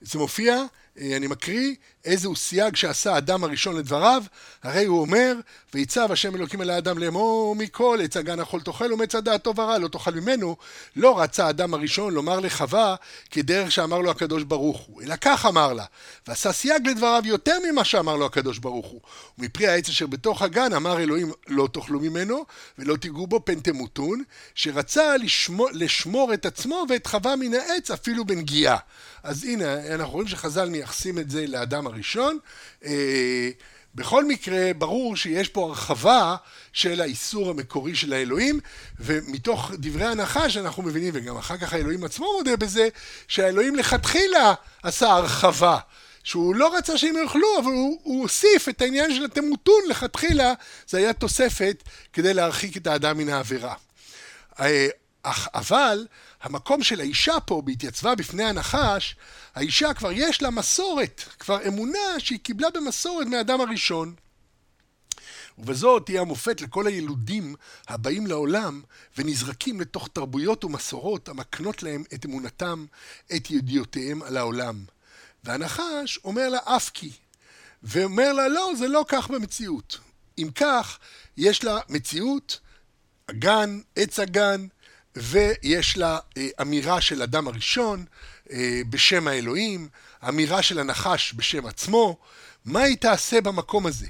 זה מופיע אה, אני מקריא, איזהו סייג שעשה האדם הראשון לדבריו, הרי הוא אומר, ויצב השם אלוקים אל האדם לאמור מכל עץ הגן אכול תאכל ומצא דעת טוב ורע לא תאכל ממנו, לא רצה האדם הראשון לומר לחווה כדרך שאמר לו הקדוש ברוך הוא, אלא כך אמר לה, ועשה סייג לדבריו יותר ממה שאמר לו הקדוש ברוך הוא. ומפרי העץ אשר בתוך הגן אמר אלוהים לא תאכלו ממנו ולא תיגעו בו פן תמותון, שרצה לשמור, לשמור את עצמו ואת חווה מן העץ אפילו בנגיעה. אז הנה, אנחנו רואים שחז"ל מייחסים את זה לאדם הראשון. אה, בכל מקרה, ברור שיש פה הרחבה של האיסור המקורי של האלוהים, ומתוך דברי הנחש אנחנו מבינים, וגם אחר כך האלוהים עצמו מודה בזה, שהאלוהים לכתחילה עשה הרחבה. שהוא לא רצה שהם יאכלו, אבל הוא, הוא הוסיף את העניין של התמותון לכתחילה, זה היה תוספת כדי להרחיק את האדם מן העבירה. אה, אך, אבל המקום של האישה פה, בהתייצבה בפני הנחש, האישה כבר יש לה מסורת, כבר אמונה שהיא קיבלה במסורת מהאדם הראשון. ובזאת תהיה המופת לכל הילודים הבאים לעולם ונזרקים לתוך תרבויות ומסורות המקנות להם את אמונתם, את ידיעותיהם על העולם. והנחש אומר לה אף כי, ואומר לה לא, זה לא כך במציאות. אם כך, יש לה מציאות, הגן, עץ הגן, ויש לה אה, אמירה של אדם הראשון בשם האלוהים, אמירה של הנחש בשם עצמו, מה היא תעשה במקום הזה?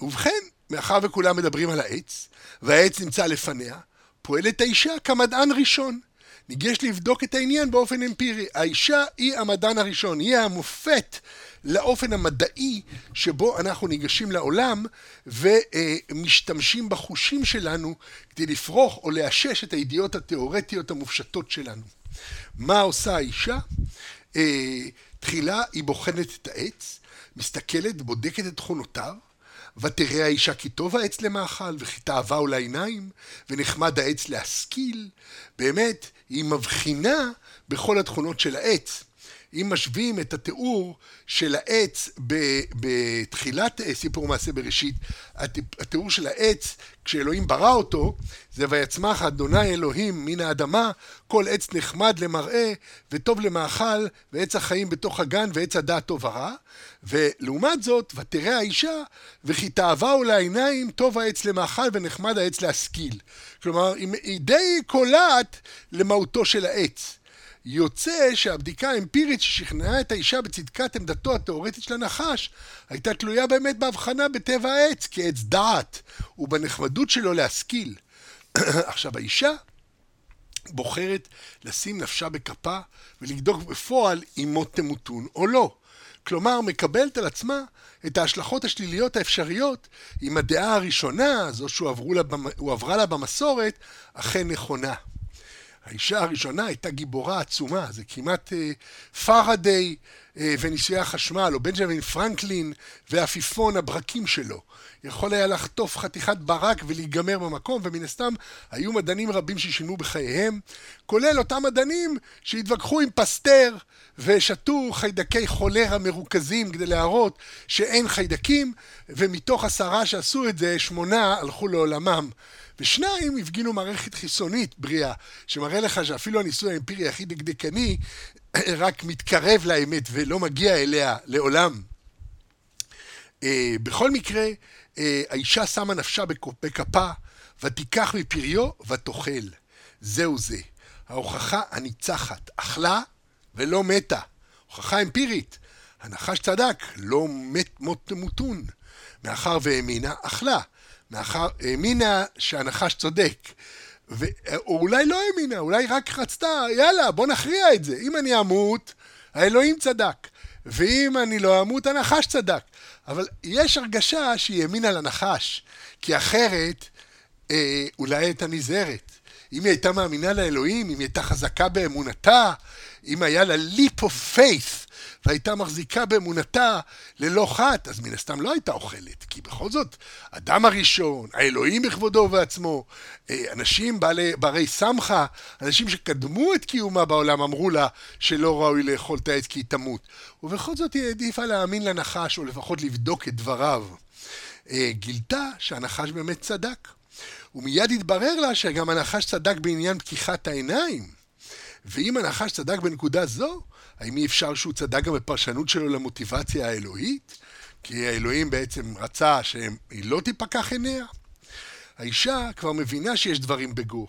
ובכן, מאחר וכולם מדברים על העץ, והעץ נמצא לפניה, פועלת האישה כמדען ראשון. ניגש לבדוק את העניין באופן אמפירי. האישה היא המדען הראשון, היא המופת לאופן המדעי שבו אנחנו ניגשים לעולם ומשתמשים בחושים שלנו כדי לפרוח או לאשש את הידיעות התיאורטיות המופשטות שלנו. מה עושה האישה? אה, תחילה היא בוחנת את העץ, מסתכלת, בודקת את תכונותיו, ותראה האישה כי טוב העץ למאכל, וכי תאווה הוא לעיניים, ונחמד העץ להשכיל. באמת, היא מבחינה בכל התכונות של העץ. אם משווים את התיאור של העץ בתחילת סיפור מעשה בראשית, התיאור של העץ, כשאלוהים ברא אותו, זה ויצמח אדוני אלוהים מן האדמה, כל עץ נחמד למראה וטוב למאכל, ועץ החיים בתוך הגן ועץ הדעת טוב ורע. ולעומת זאת, ותראה האישה, וכי תאווה לעיניים, טוב העץ למאכל ונחמד העץ להשכיל. כלומר, היא די קולעת למהותו של העץ. יוצא שהבדיקה האמפירית ששכנעה את האישה בצדקת עמדתו התאורטית של הנחש הייתה תלויה באמת בהבחנה בטבע העץ כעץ דעת ובנחמדות שלו להשכיל. עכשיו האישה בוחרת לשים נפשה בכפה ולבדוק בפועל אם מות תמותון או לא. כלומר, מקבלת על עצמה את ההשלכות השליליות האפשריות אם הדעה הראשונה, זו שהועברה לה במסורת, אכן נכונה. האישה הראשונה הייתה גיבורה עצומה, זה כמעט אה, פאראדיי אה, וניסויי החשמל, או בנג'מין פרנקלין ועפיפון הברקים שלו. יכול היה לחטוף חתיכת ברק ולהיגמר במקום, ומן הסתם היו מדענים רבים ששילמו בחייהם, כולל אותם מדענים שהתווכחו עם פסטר ושתו חיידקי חולרה מרוכזים כדי להראות שאין חיידקים, ומתוך עשרה שעשו את זה, שמונה הלכו לעולמם. ושניים הפגינו מערכת חיסונית בריאה, שמראה לך שאפילו הניסוי האמפירי הכי דקדקני רק מתקרב לאמת ולא מגיע אליה לעולם. אה, בכל מקרה, אה, האישה שמה נפשה בכפה, ותיקח מפריו ותאכל. זהו זה. ההוכחה הניצחת, אכלה ולא מתה. הוכחה אמפירית. הנחש צדק, לא מת מות תמותון. מאחר והאמינה, אכלה. מאחר, האמינה שהנחש צודק. ו... או אולי לא האמינה, אולי רק רצתה, יאללה, בוא נכריע את זה. אם אני אמות, האלוהים צדק. ואם אני לא אמות, הנחש צדק. אבל יש הרגשה שהיא האמינה לנחש, כי אחרת אה, אולי הייתה נזהרת. אם היא הייתה מאמינה לאלוהים, אם היא הייתה חזקה באמונתה, אם היה לה leap of faith, והייתה מחזיקה באמונתה ללא חת, אז מן הסתם לא הייתה אוכלת. כי בכל זאת, אדם הראשון, האלוהים בכבודו ובעצמו, אה, אנשים בעלי, ברי סמכה, אנשים שקדמו את קיומה בעולם, אמרו לה שלא ראוי לאכול את העץ כי היא תמות. ובכל זאת היא העדיפה להאמין לנחש, או לפחות לבדוק את דבריו. אה, גילתה שהנחש באמת צדק. ומיד התברר לה שגם הנחש צדק בעניין פקיחת העיניים. ואם הנחש צדק בנקודה זו, האם אי אפשר שהוא צדק גם בפרשנות שלו למוטיבציה האלוהית? כי האלוהים בעצם רצה שהיא לא תיפקח עיניה? האישה כבר מבינה שיש דברים בגו.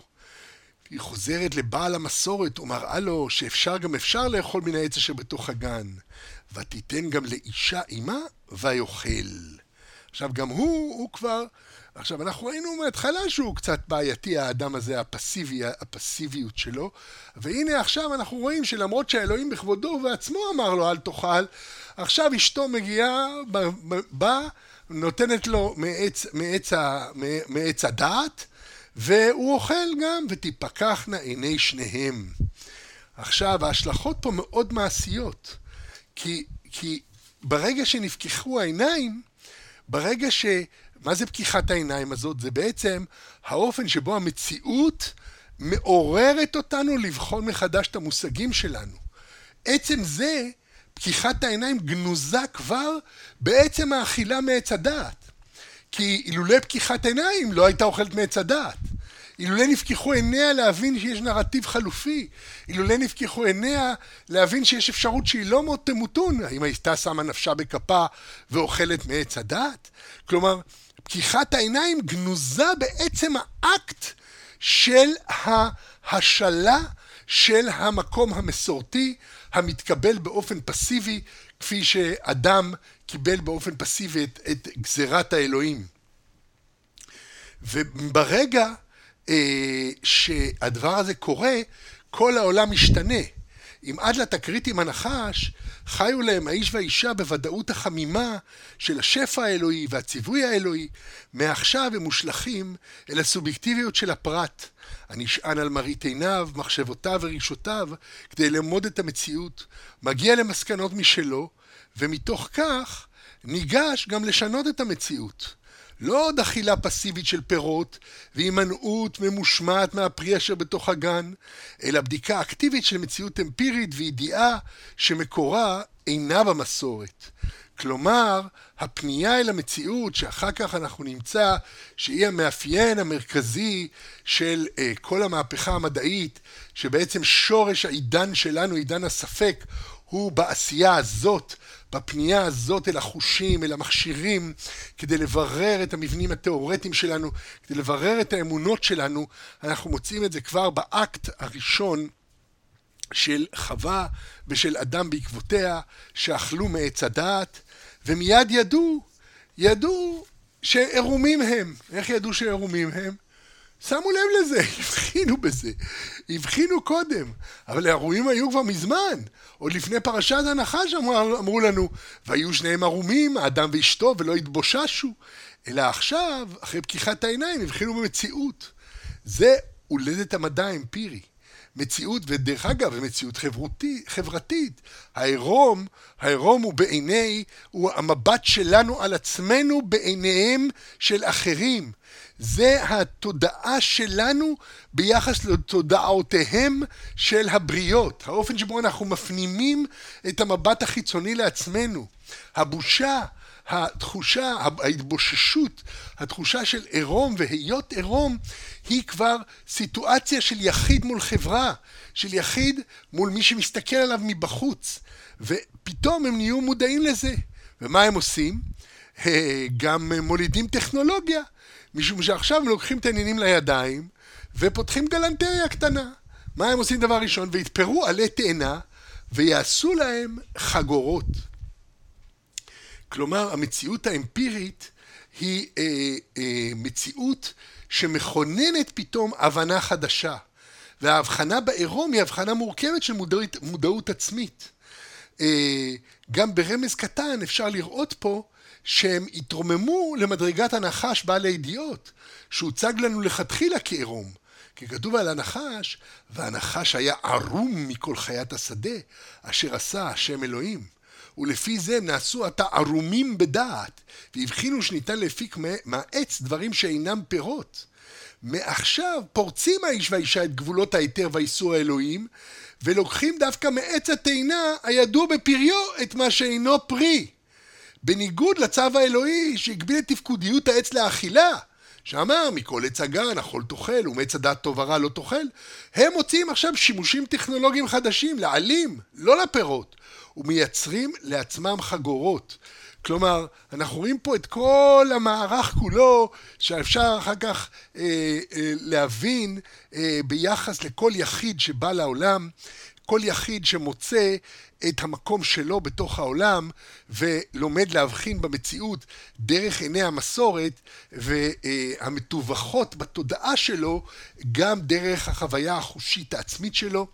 היא חוזרת לבעל המסורת ומראה לו שאפשר גם אפשר לאכול מן העץ אשר בתוך הגן. ותיתן גם לאישה עמה ויאכל. עכשיו גם הוא, הוא כבר עכשיו, אנחנו ראינו מההתחלה שהוא קצת בעייתי, האדם הזה, הפסיבי, הפסיביות שלו, והנה עכשיו אנחנו רואים שלמרות שהאלוהים בכבודו ובעצמו אמר לו אל תאכל, עכשיו אשתו מגיעה, באה, נותנת לו מעץ, מעץ, מעץ הדעת, והוא אוכל גם, ותיפקחנה עיני שניהם. עכשיו, ההשלכות פה מאוד מעשיות, כי, כי ברגע שנפקחו העיניים, ברגע ש... מה זה פקיחת העיניים הזאת? זה בעצם האופן שבו המציאות מעוררת אותנו לבחון מחדש את המושגים שלנו. עצם זה, פקיחת העיניים גנוזה כבר בעצם האכילה מעץ הדעת. כי אילולא פקיחת עיניים לא הייתה אוכלת מעץ הדעת. אילולא נפקחו עיניה להבין שיש נרטיב חלופי, אילולא נפקחו עיניה להבין שיש אפשרות שהיא לא מאוד תמותון, האם הייתה שמה נפשה בכפה ואוכלת מעץ הדעת? כלומר, פקיחת העיניים גנוזה בעצם האקט של ההשאלה של המקום המסורתי המתקבל באופן פסיבי, כפי שאדם קיבל באופן פסיבי את, את גזירת האלוהים. וברגע אה, שהדבר הזה קורה, כל העולם משתנה. אם עד לתקרית עם הנחש, חיו להם האיש והאישה בוודאות החמימה של השפע האלוהי והציווי האלוהי, מעכשיו הם מושלכים אל הסובייקטיביות של הפרט, הנשען על מראית עיניו, מחשבותיו ורגשותיו, כדי ללמוד את המציאות, מגיע למסקנות משלו, ומתוך כך ניגש גם לשנות את המציאות. לא עוד אכילה פסיבית של פירות והימנעות ממושמעת מהפרי אשר בתוך הגן, אלא בדיקה אקטיבית של מציאות אמפירית וידיעה שמקורה אינה במסורת. כלומר, הפנייה אל המציאות שאחר כך אנחנו נמצא שהיא המאפיין המרכזי של uh, כל המהפכה המדעית, שבעצם שורש העידן שלנו, עידן הספק, הוא בעשייה הזאת בפנייה הזאת אל החושים, אל המכשירים, כדי לברר את המבנים התיאורטיים שלנו, כדי לברר את האמונות שלנו, אנחנו מוצאים את זה כבר באקט הראשון של חווה ושל אדם בעקבותיה, שאכלו מעץ הדעת, ומיד ידעו, ידעו שעירומים הם. איך ידעו שעירומים הם? שמו לב לזה, הבחינו בזה, הבחינו קודם, אבל האירועים היו כבר מזמן, עוד לפני פרשת הנחש אמרו, אמרו לנו, והיו שניהם ערומים, האדם ואשתו, ולא התבוששו, אלא עכשיו, אחרי פקיחת העיניים, הבחינו במציאות. זה הולדת המדע האמפירי. מציאות, ודרך אגב, מציאות חברותי, חברתית. העירום, העירום הוא בעיני, הוא המבט שלנו על עצמנו בעיניהם של אחרים. זה התודעה שלנו ביחס לתודעותיהם של הבריות, האופן שבו אנחנו מפנימים את המבט החיצוני לעצמנו. הבושה, התחושה, ההתבוששות, התחושה של עירום והיות עירום היא כבר סיטואציה של יחיד מול חברה, של יחיד מול מי שמסתכל עליו מבחוץ, ופתאום הם נהיו מודעים לזה. ומה הם עושים? אה, גם מולידים טכנולוגיה. משום שעכשיו הם לוקחים את העניינים לידיים ופותחים גלנטריה קטנה. מה הם עושים דבר ראשון? ויתפרו עלי תאנה ויעשו להם חגורות. כלומר, המציאות האמפירית היא אה, אה, מציאות שמכוננת פתאום הבנה חדשה. וההבחנה בעירום היא הבחנה מורכבת של מודעות, מודעות עצמית. אה, גם ברמז קטן אפשר לראות פה שהם התרוממו למדרגת הנחש בעל הידיעות, שהוצג לנו לכתחילה כעירום. כי כתוב על הנחש, והנחש היה ערום מכל חיית השדה, אשר עשה השם אלוהים. ולפי זה נעשו עתה ערומים בדעת, והבחינו שניתן להפיק מהעץ דברים שאינם פירות. מעכשיו פורצים האיש והאישה את גבולות ההיתר והאיסור האלוהים, ולוקחים דווקא מעץ התאנה הידוע בפריו את מה שאינו פרי. בניגוד לצו האלוהי שהגביל את תפקודיות העץ לאכילה, שאמר מכל עץ הגן אכול תאכל ומעץ הדעת טוב ורע לא תאכל, הם מוצאים עכשיו שימושים טכנולוגיים חדשים לעלים, לא לפירות, ומייצרים לעצמם חגורות. כלומר, אנחנו רואים פה את כל המערך כולו, שאפשר אחר כך אה, אה, להבין אה, ביחס לכל יחיד שבא לעולם, כל יחיד שמוצא את המקום שלו בתוך העולם ולומד להבחין במציאות דרך עיני המסורת והמטווחות בתודעה שלו גם דרך החוויה החושית העצמית שלו,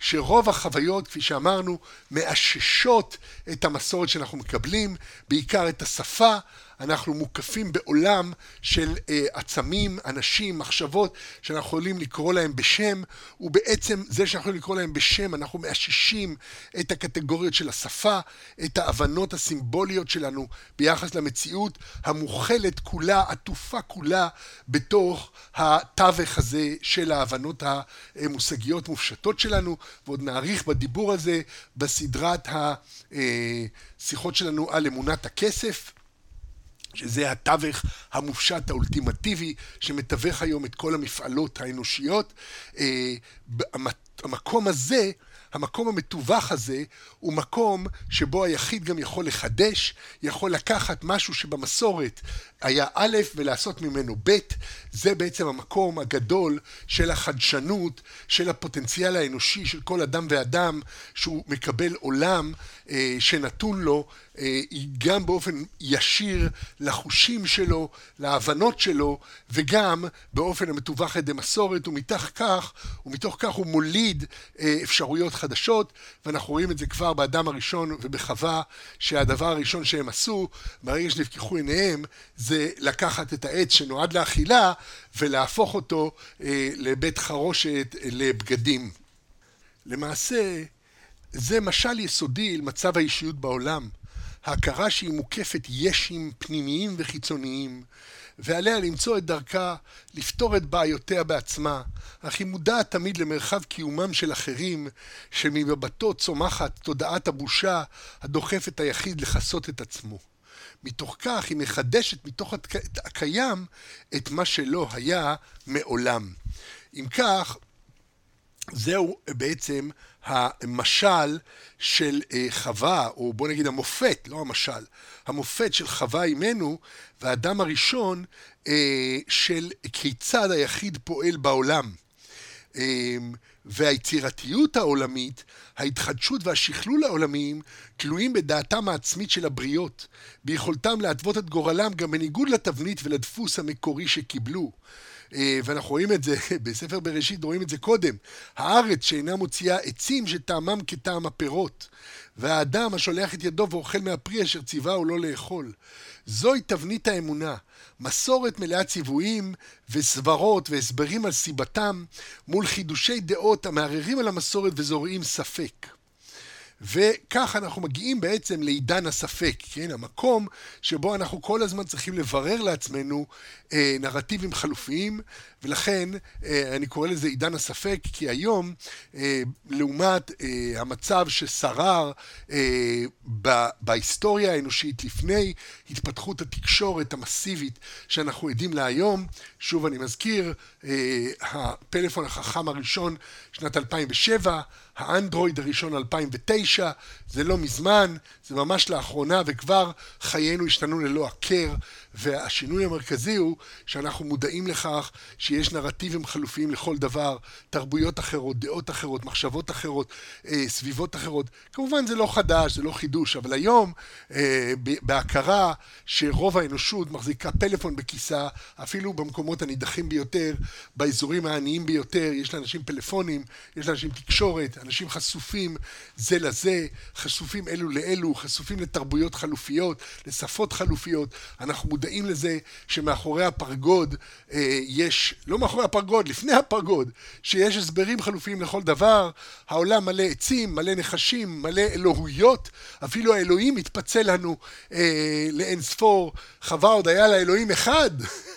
שרוב החוויות, כפי שאמרנו, מאששות את המסורת שאנחנו מקבלים, בעיקר את השפה, אנחנו מוקפים בעולם של אה, עצמים, אנשים, מחשבות, שאנחנו יכולים לקרוא להם בשם, ובעצם זה שאנחנו יכולים לקרוא להם בשם, אנחנו מאששים את הקטגוריות של השפה, את ההבנות הסימבוליות שלנו ביחס למציאות המוכלת כולה, עטופה כולה, בתוך התווך הזה של ההבנות המושגיות מופשטות שלנו, ועוד נאריך בדיבור הזה בסדרת השיחות שלנו על אמונת הכסף. שזה התווך המופשט האולטימטיבי שמתווך היום את כל המפעלות האנושיות. אה, המקום הזה, המקום המתווך הזה, הוא מקום שבו היחיד גם יכול לחדש, יכול לקחת משהו שבמסורת היה א' ולעשות ממנו ב', זה בעצם המקום הגדול של החדשנות, של הפוטנציאל האנושי של כל אדם ואדם, שהוא מקבל עולם אה, שנתון לו היא גם באופן ישיר לחושים שלו, להבנות שלו, וגם באופן המתווך על ידי מסורת, ומתוך כך, ומתוך כך הוא מוליד אה, אפשרויות חדשות, ואנחנו רואים את זה כבר באדם הראשון ובחווה, שהדבר הראשון שהם עשו, ברגע שנפקחו עיניהם, זה לקחת את העץ שנועד לאכילה, ולהפוך אותו אה, לבית חרושת לבגדים. למעשה, זה משל יסודי למצב האישיות בעולם. ההכרה שהיא מוקפת ישים פנימיים וחיצוניים, ועליה למצוא את דרכה לפתור את בעיותיה בעצמה, אך היא מודעת תמיד למרחב קיומם של אחרים, שממבטו צומחת תודעת הבושה הדוחף את היחיד לכסות את עצמו. מתוך כך היא מחדשת מתוך הקיים את מה שלא היה מעולם. אם כך, זהו בעצם המשל של אה, חווה, או בוא נגיד המופת, לא המשל, המופת של חווה אימנו, והאדם הראשון אה, של כיצד היחיד פועל בעולם. אה, והיצירתיות העולמית, ההתחדשות והשכלול העולמיים, תלויים בדעתם העצמית של הבריות, ביכולתם להתוות את גורלם גם בניגוד לתבנית ולדפוס המקורי שקיבלו. אה, ואנחנו רואים את זה בספר בראשית, רואים את זה קודם. הארץ שאינה מוציאה עצים שטעמם כטעם הפירות, והאדם השולח את ידו ואוכל מהפרי אשר ציווהו לא לאכול. זוהי תבנית האמונה, מסורת מלאה ציוויים וסברות והסברים על סיבתם, מול חידושי דעות המערערים על המסורת וזורעים ספק. וכך אנחנו מגיעים בעצם לעידן הספק, כן? המקום שבו אנחנו כל הזמן צריכים לברר לעצמנו נרטיבים חלופיים, ולכן אה, אני קורא לזה עידן הספק, כי היום, אה, לעומת אה, המצב ששרר אה, בהיסטוריה האנושית לפני התפתחות התקשורת המסיבית שאנחנו עדים לה היום, שוב אני מזכיר, אה, הפלאפון החכם הראשון שנת 2007, האנדרואיד הראשון 2009, זה לא מזמן, זה ממש לאחרונה, וכבר חיינו השתנו ללא הכר, והשינוי המרכזי הוא שאנחנו מודעים לכך שיש נרטיבים חלופיים לכל דבר, תרבויות אחרות, דעות אחרות, מחשבות אחרות, אה, סביבות אחרות. כמובן זה לא חדש, זה לא חידוש, אבל היום, אה, בהכרה שרוב האנושות מחזיקה פלאפון בכיסה, אפילו במקומות הנידחים ביותר, באזורים העניים ביותר, יש לאנשים פלאפונים, יש לאנשים תקשורת, אנשים חשופים זה לזה, חשופים אלו לאלו, חשופים לתרבויות חלופיות, לשפות חלופיות. אנחנו מודעים לזה שמאחורי הפרגוד אה, יש, לא מאחורי הפרגוד, לפני הפרגוד, שיש הסברים חלופיים לכל דבר. העולם מלא עצים, מלא נחשים, מלא אלוהויות. אפילו האלוהים מתפצל לנו אה, לאין ספור. חווה עוד היה לה אלוהים אחד.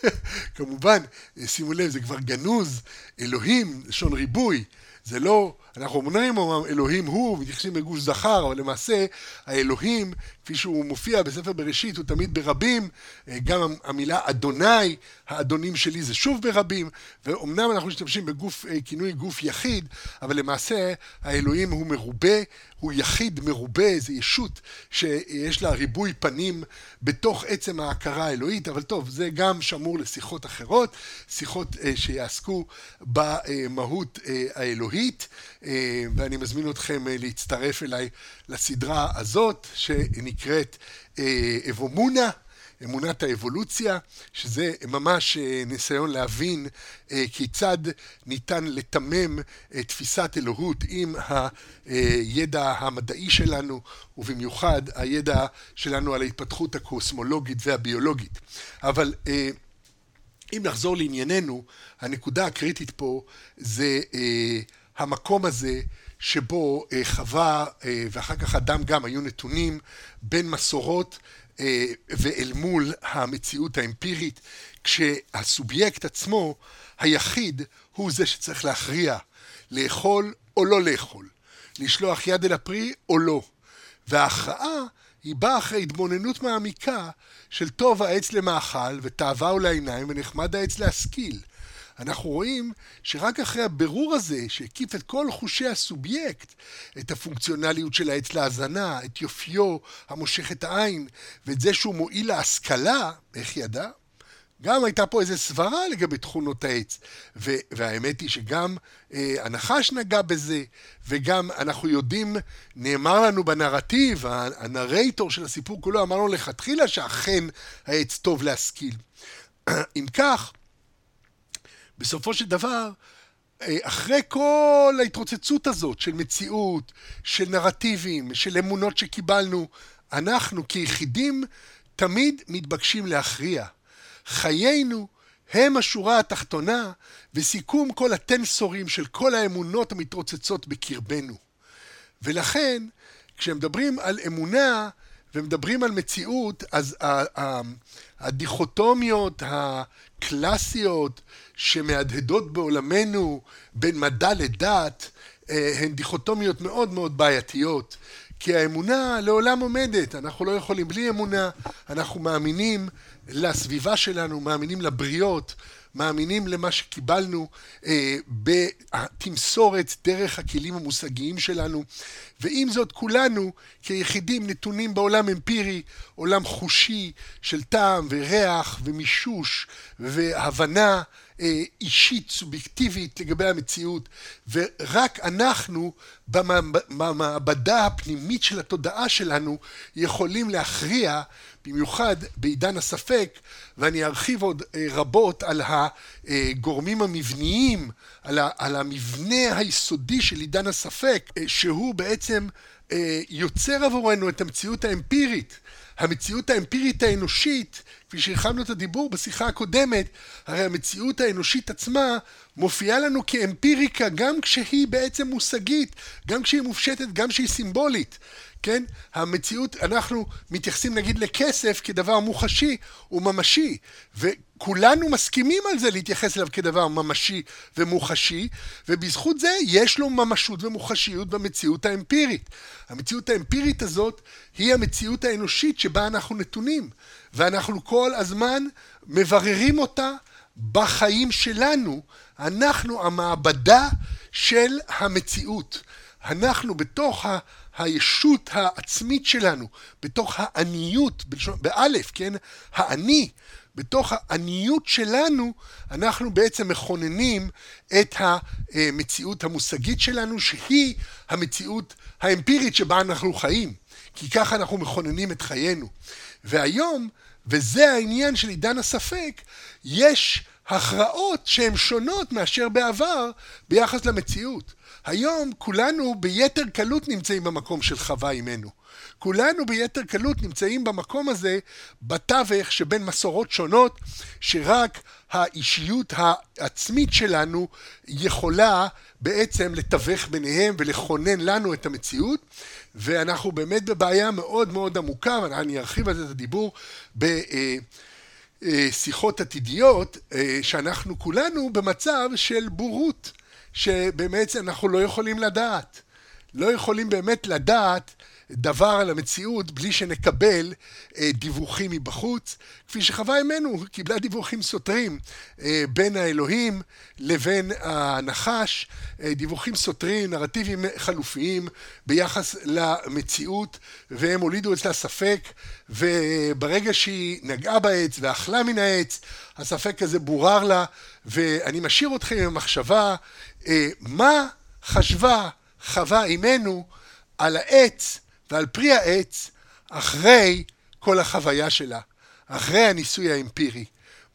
כמובן, שימו לב, זה כבר גנוז. אלוהים, לשון ריבוי. זה לא, אנחנו אומרים אלוהים הוא, מתייחסים לגוש זכר, אבל למעשה האלוהים, כפי שהוא מופיע בספר בראשית, הוא תמיד ברבים, אה, גם המילה אדוני, האדונים שלי זה שוב ברבים, ואומנם אנחנו משתמשים בגוף, אה, גוף יחיד, אבל למעשה האלוהים הוא מרובה, הוא יחיד מרובה, זה ישות שיש לה ריבוי פנים בתוך עצם ההכרה האלוהית, אבל טוב, זה גם שמור לשיחות אחרות, שיחות אה, שיעסקו במהות האלוהית. אה, ואני מזמין אתכם אה, להצטרף אליי לסדרה הזאת שנקראת אה, אבומונה, אמונת האבולוציה, שזה ממש ניסיון להבין כיצד ניתן לתמם תפיסת אלוהות עם הידע המדעי שלנו, ובמיוחד הידע שלנו על ההתפתחות הקוסמולוגית והביולוגית. אבל אם נחזור לענייננו, הנקודה הקריטית פה זה המקום הזה שבו אה, חווה אה, ואחר כך אדם גם היו נתונים בין מסורות אה, ואל מול המציאות האמפירית, כשהסובייקט עצמו, היחיד, הוא זה שצריך להכריע, לאכול או לא לאכול, לשלוח יד אל הפרי או לא. וההכרעה היא באה אחרי התבוננות מעמיקה של טוב העץ למאכל ותאווה הוא לעיניים ונחמד העץ להשכיל. אנחנו רואים שרק אחרי הבירור הזה, שהקיף את כל חושי הסובייקט, את הפונקציונליות של העץ להאזנה, את יופיו המושך את העין, ואת זה שהוא מועיל להשכלה, איך ידע? גם הייתה פה איזו סברה לגבי תכונות העץ, ו- והאמת היא שגם אה, הנחש נגע בזה, וגם אנחנו יודעים, נאמר לנו בנרטיב, הנרייטור של הסיפור כולו אמר לנו לכתחילה שאכן העץ טוב להשכיל. אם כך, בסופו של דבר, אה, אחרי כל ההתרוצצות הזאת של מציאות, של נרטיבים, של אמונות שקיבלנו, אנחנו כיחידים תמיד מתבקשים להכריע. חיינו הם השורה התחתונה וסיכום כל הטנסורים של כל האמונות המתרוצצות בקרבנו. ולכן, כשמדברים על אמונה ומדברים על מציאות, אז הדיכוטומיות הקלאסיות שמהדהדות בעולמנו בין מדע לדת, אה, הן דיכוטומיות מאוד מאוד בעייתיות. כי האמונה לעולם עומדת, אנחנו לא יכולים בלי אמונה, אנחנו מאמינים לסביבה שלנו, מאמינים לבריות, מאמינים למה שקיבלנו אה, בתמסורת דרך הכלים המושגיים שלנו, ועם זאת כולנו כיחידים נתונים בעולם אמפירי, עולם חושי של טעם וריח ומישוש והבנה אישית, סובייקטיבית לגבי המציאות, ורק אנחנו במעבדה הפנימית של התודעה שלנו יכולים להכריע במיוחד בעידן הספק, ואני ארחיב עוד אה, רבות על הגורמים המבניים, על המבנה היסודי של עידן הספק, אה, שהוא בעצם אה, יוצר עבורנו את המציאות האמפירית. המציאות האמפירית האנושית, כפי שהרחבנו את הדיבור בשיחה הקודמת, הרי המציאות האנושית עצמה מופיעה לנו כאמפיריקה גם כשהיא בעצם מושגית, גם כשהיא מופשטת, גם כשהיא סימבולית. כן? המציאות, אנחנו מתייחסים נגיד לכסף כדבר מוחשי וממשי, וכולנו מסכימים על זה להתייחס אליו כדבר ממשי ומוחשי, ובזכות זה יש לו ממשות ומוחשיות במציאות האמפירית. המציאות האמפירית הזאת היא המציאות האנושית שבה אנחנו נתונים, ואנחנו כל הזמן מבררים אותה בחיים שלנו. אנחנו המעבדה של המציאות. אנחנו בתוך ה... הישות העצמית שלנו, בתוך העניות, באלף, כן? האני, בתוך העניות שלנו, אנחנו בעצם מכוננים את המציאות המושגית שלנו, שהיא המציאות האמפירית שבה אנחנו חיים. כי ככה אנחנו מכוננים את חיינו. והיום, וזה העניין של עידן הספק, יש הכרעות שהן שונות מאשר בעבר ביחס למציאות. היום כולנו ביתר קלות נמצאים במקום של חווה אימנו. כולנו ביתר קלות נמצאים במקום הזה, בתווך שבין מסורות שונות, שרק האישיות העצמית שלנו יכולה בעצם לתווך ביניהם ולכונן לנו את המציאות, ואנחנו באמת בבעיה מאוד מאוד עמוקה, ואני ארחיב על זה את הדיבור בשיחות עתידיות, אה, שאנחנו כולנו במצב של בורות. שבאמת אנחנו לא יכולים לדעת. לא יכולים באמת לדעת דבר על המציאות בלי שנקבל אה, דיווחים מבחוץ, כפי שחווה אמנו קיבלה דיווחים סותרים אה, בין האלוהים לבין הנחש, אה, דיווחים סותרים, נרטיבים חלופיים ביחס למציאות, והם הולידו אצלה ספק, וברגע שהיא נגעה בעץ ואכלה מן העץ, הספק הזה בורר לה, ואני משאיר אתכם עם המחשבה, מה חשבה חווה אימנו על העץ ועל פרי העץ אחרי כל החוויה שלה, אחרי הניסוי האמפירי.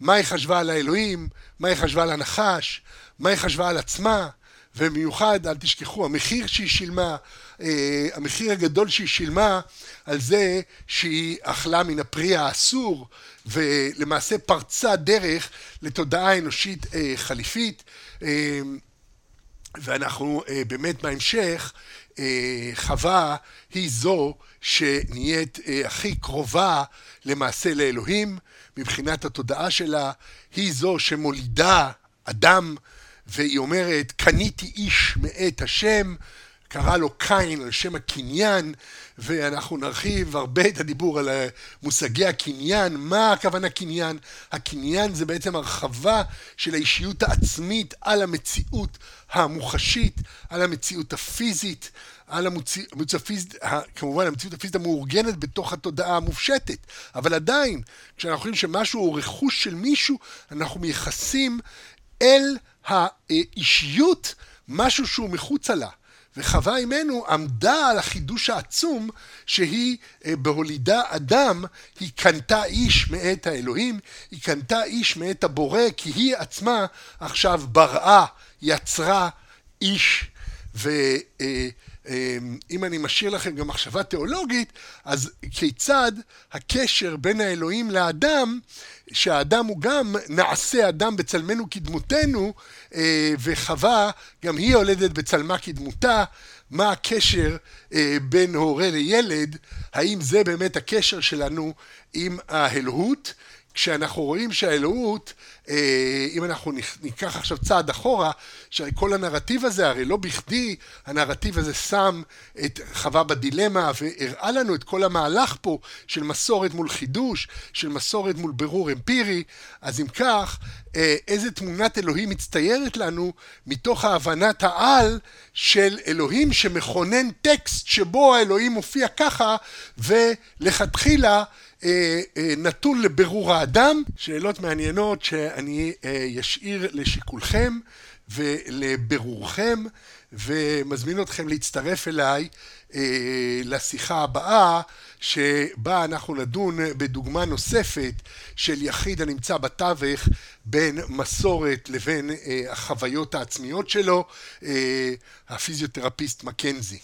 מה היא חשבה על האלוהים, מה היא חשבה על הנחש, מה היא חשבה על עצמה, ובמיוחד, אל תשכחו, המחיר שהיא שילמה, אה, המחיר הגדול שהיא שילמה על זה שהיא אכלה מן הפרי האסור, ולמעשה פרצה דרך לתודעה אנושית אה, חליפית. אה, ואנחנו אה, באמת בהמשך אה, חווה היא זו שנהיית אה, הכי קרובה למעשה לאלוהים מבחינת התודעה שלה, היא זו שמולידה אדם והיא אומרת קניתי איש מאת השם קרא לו קין על שם הקניין, ואנחנו נרחיב הרבה את הדיבור על מושגי הקניין. מה הכוונה קניין? הקניין זה בעצם הרחבה של האישיות העצמית על המציאות המוחשית, על המציאות הפיזית, על המציאות הפיזית, כמובן המציאות הפיזית המאורגנת בתוך התודעה המופשטת, אבל עדיין, כשאנחנו חושבים שמשהו הוא רכוש של מישהו, אנחנו מייחסים אל האישיות משהו שהוא מחוצה לה. וחווה אימנו עמדה על החידוש העצום שהיא אה, בהולידה אדם, היא קנתה איש מאת האלוהים, היא קנתה איש מאת הבורא, כי היא עצמה עכשיו בראה, יצרה איש. ו... אמ, אם אני משאיר לכם גם מחשבה תיאולוגית, אז כיצד הקשר בין האלוהים לאדם, שהאדם הוא גם נעשה אדם בצלמנו כדמותנו, אה, וחווה, גם היא יולדת בצלמה כדמותה, מה הקשר אה, בין הורה לילד, האם זה באמת הקשר שלנו עם האלוהות, כשאנחנו רואים שהאלוהות, אה, אם אנחנו ניקח עכשיו צעד אחורה, שכל הנרטיב הזה, הרי לא בכדי הנרטיב הזה שם את חווה בדילמה והראה לנו את כל המהלך פה של מסורת מול חידוש, של מסורת מול בירור אמפירי, אז אם כך, אה, איזה תמונת אלוהים מצטיירת לנו מתוך ההבנת העל של אלוהים שמכונן טקסט שבו האלוהים מופיע ככה, ולכתחילה נתון לבירור האדם, שאלות מעניינות שאני אשאיר לשיקולכם ולבירורכם, ומזמין אתכם להצטרף אליי לשיחה הבאה, שבה אנחנו נדון בדוגמה נוספת של יחיד הנמצא בתווך בין מסורת לבין החוויות העצמיות שלו, הפיזיותרפיסט מקנזי.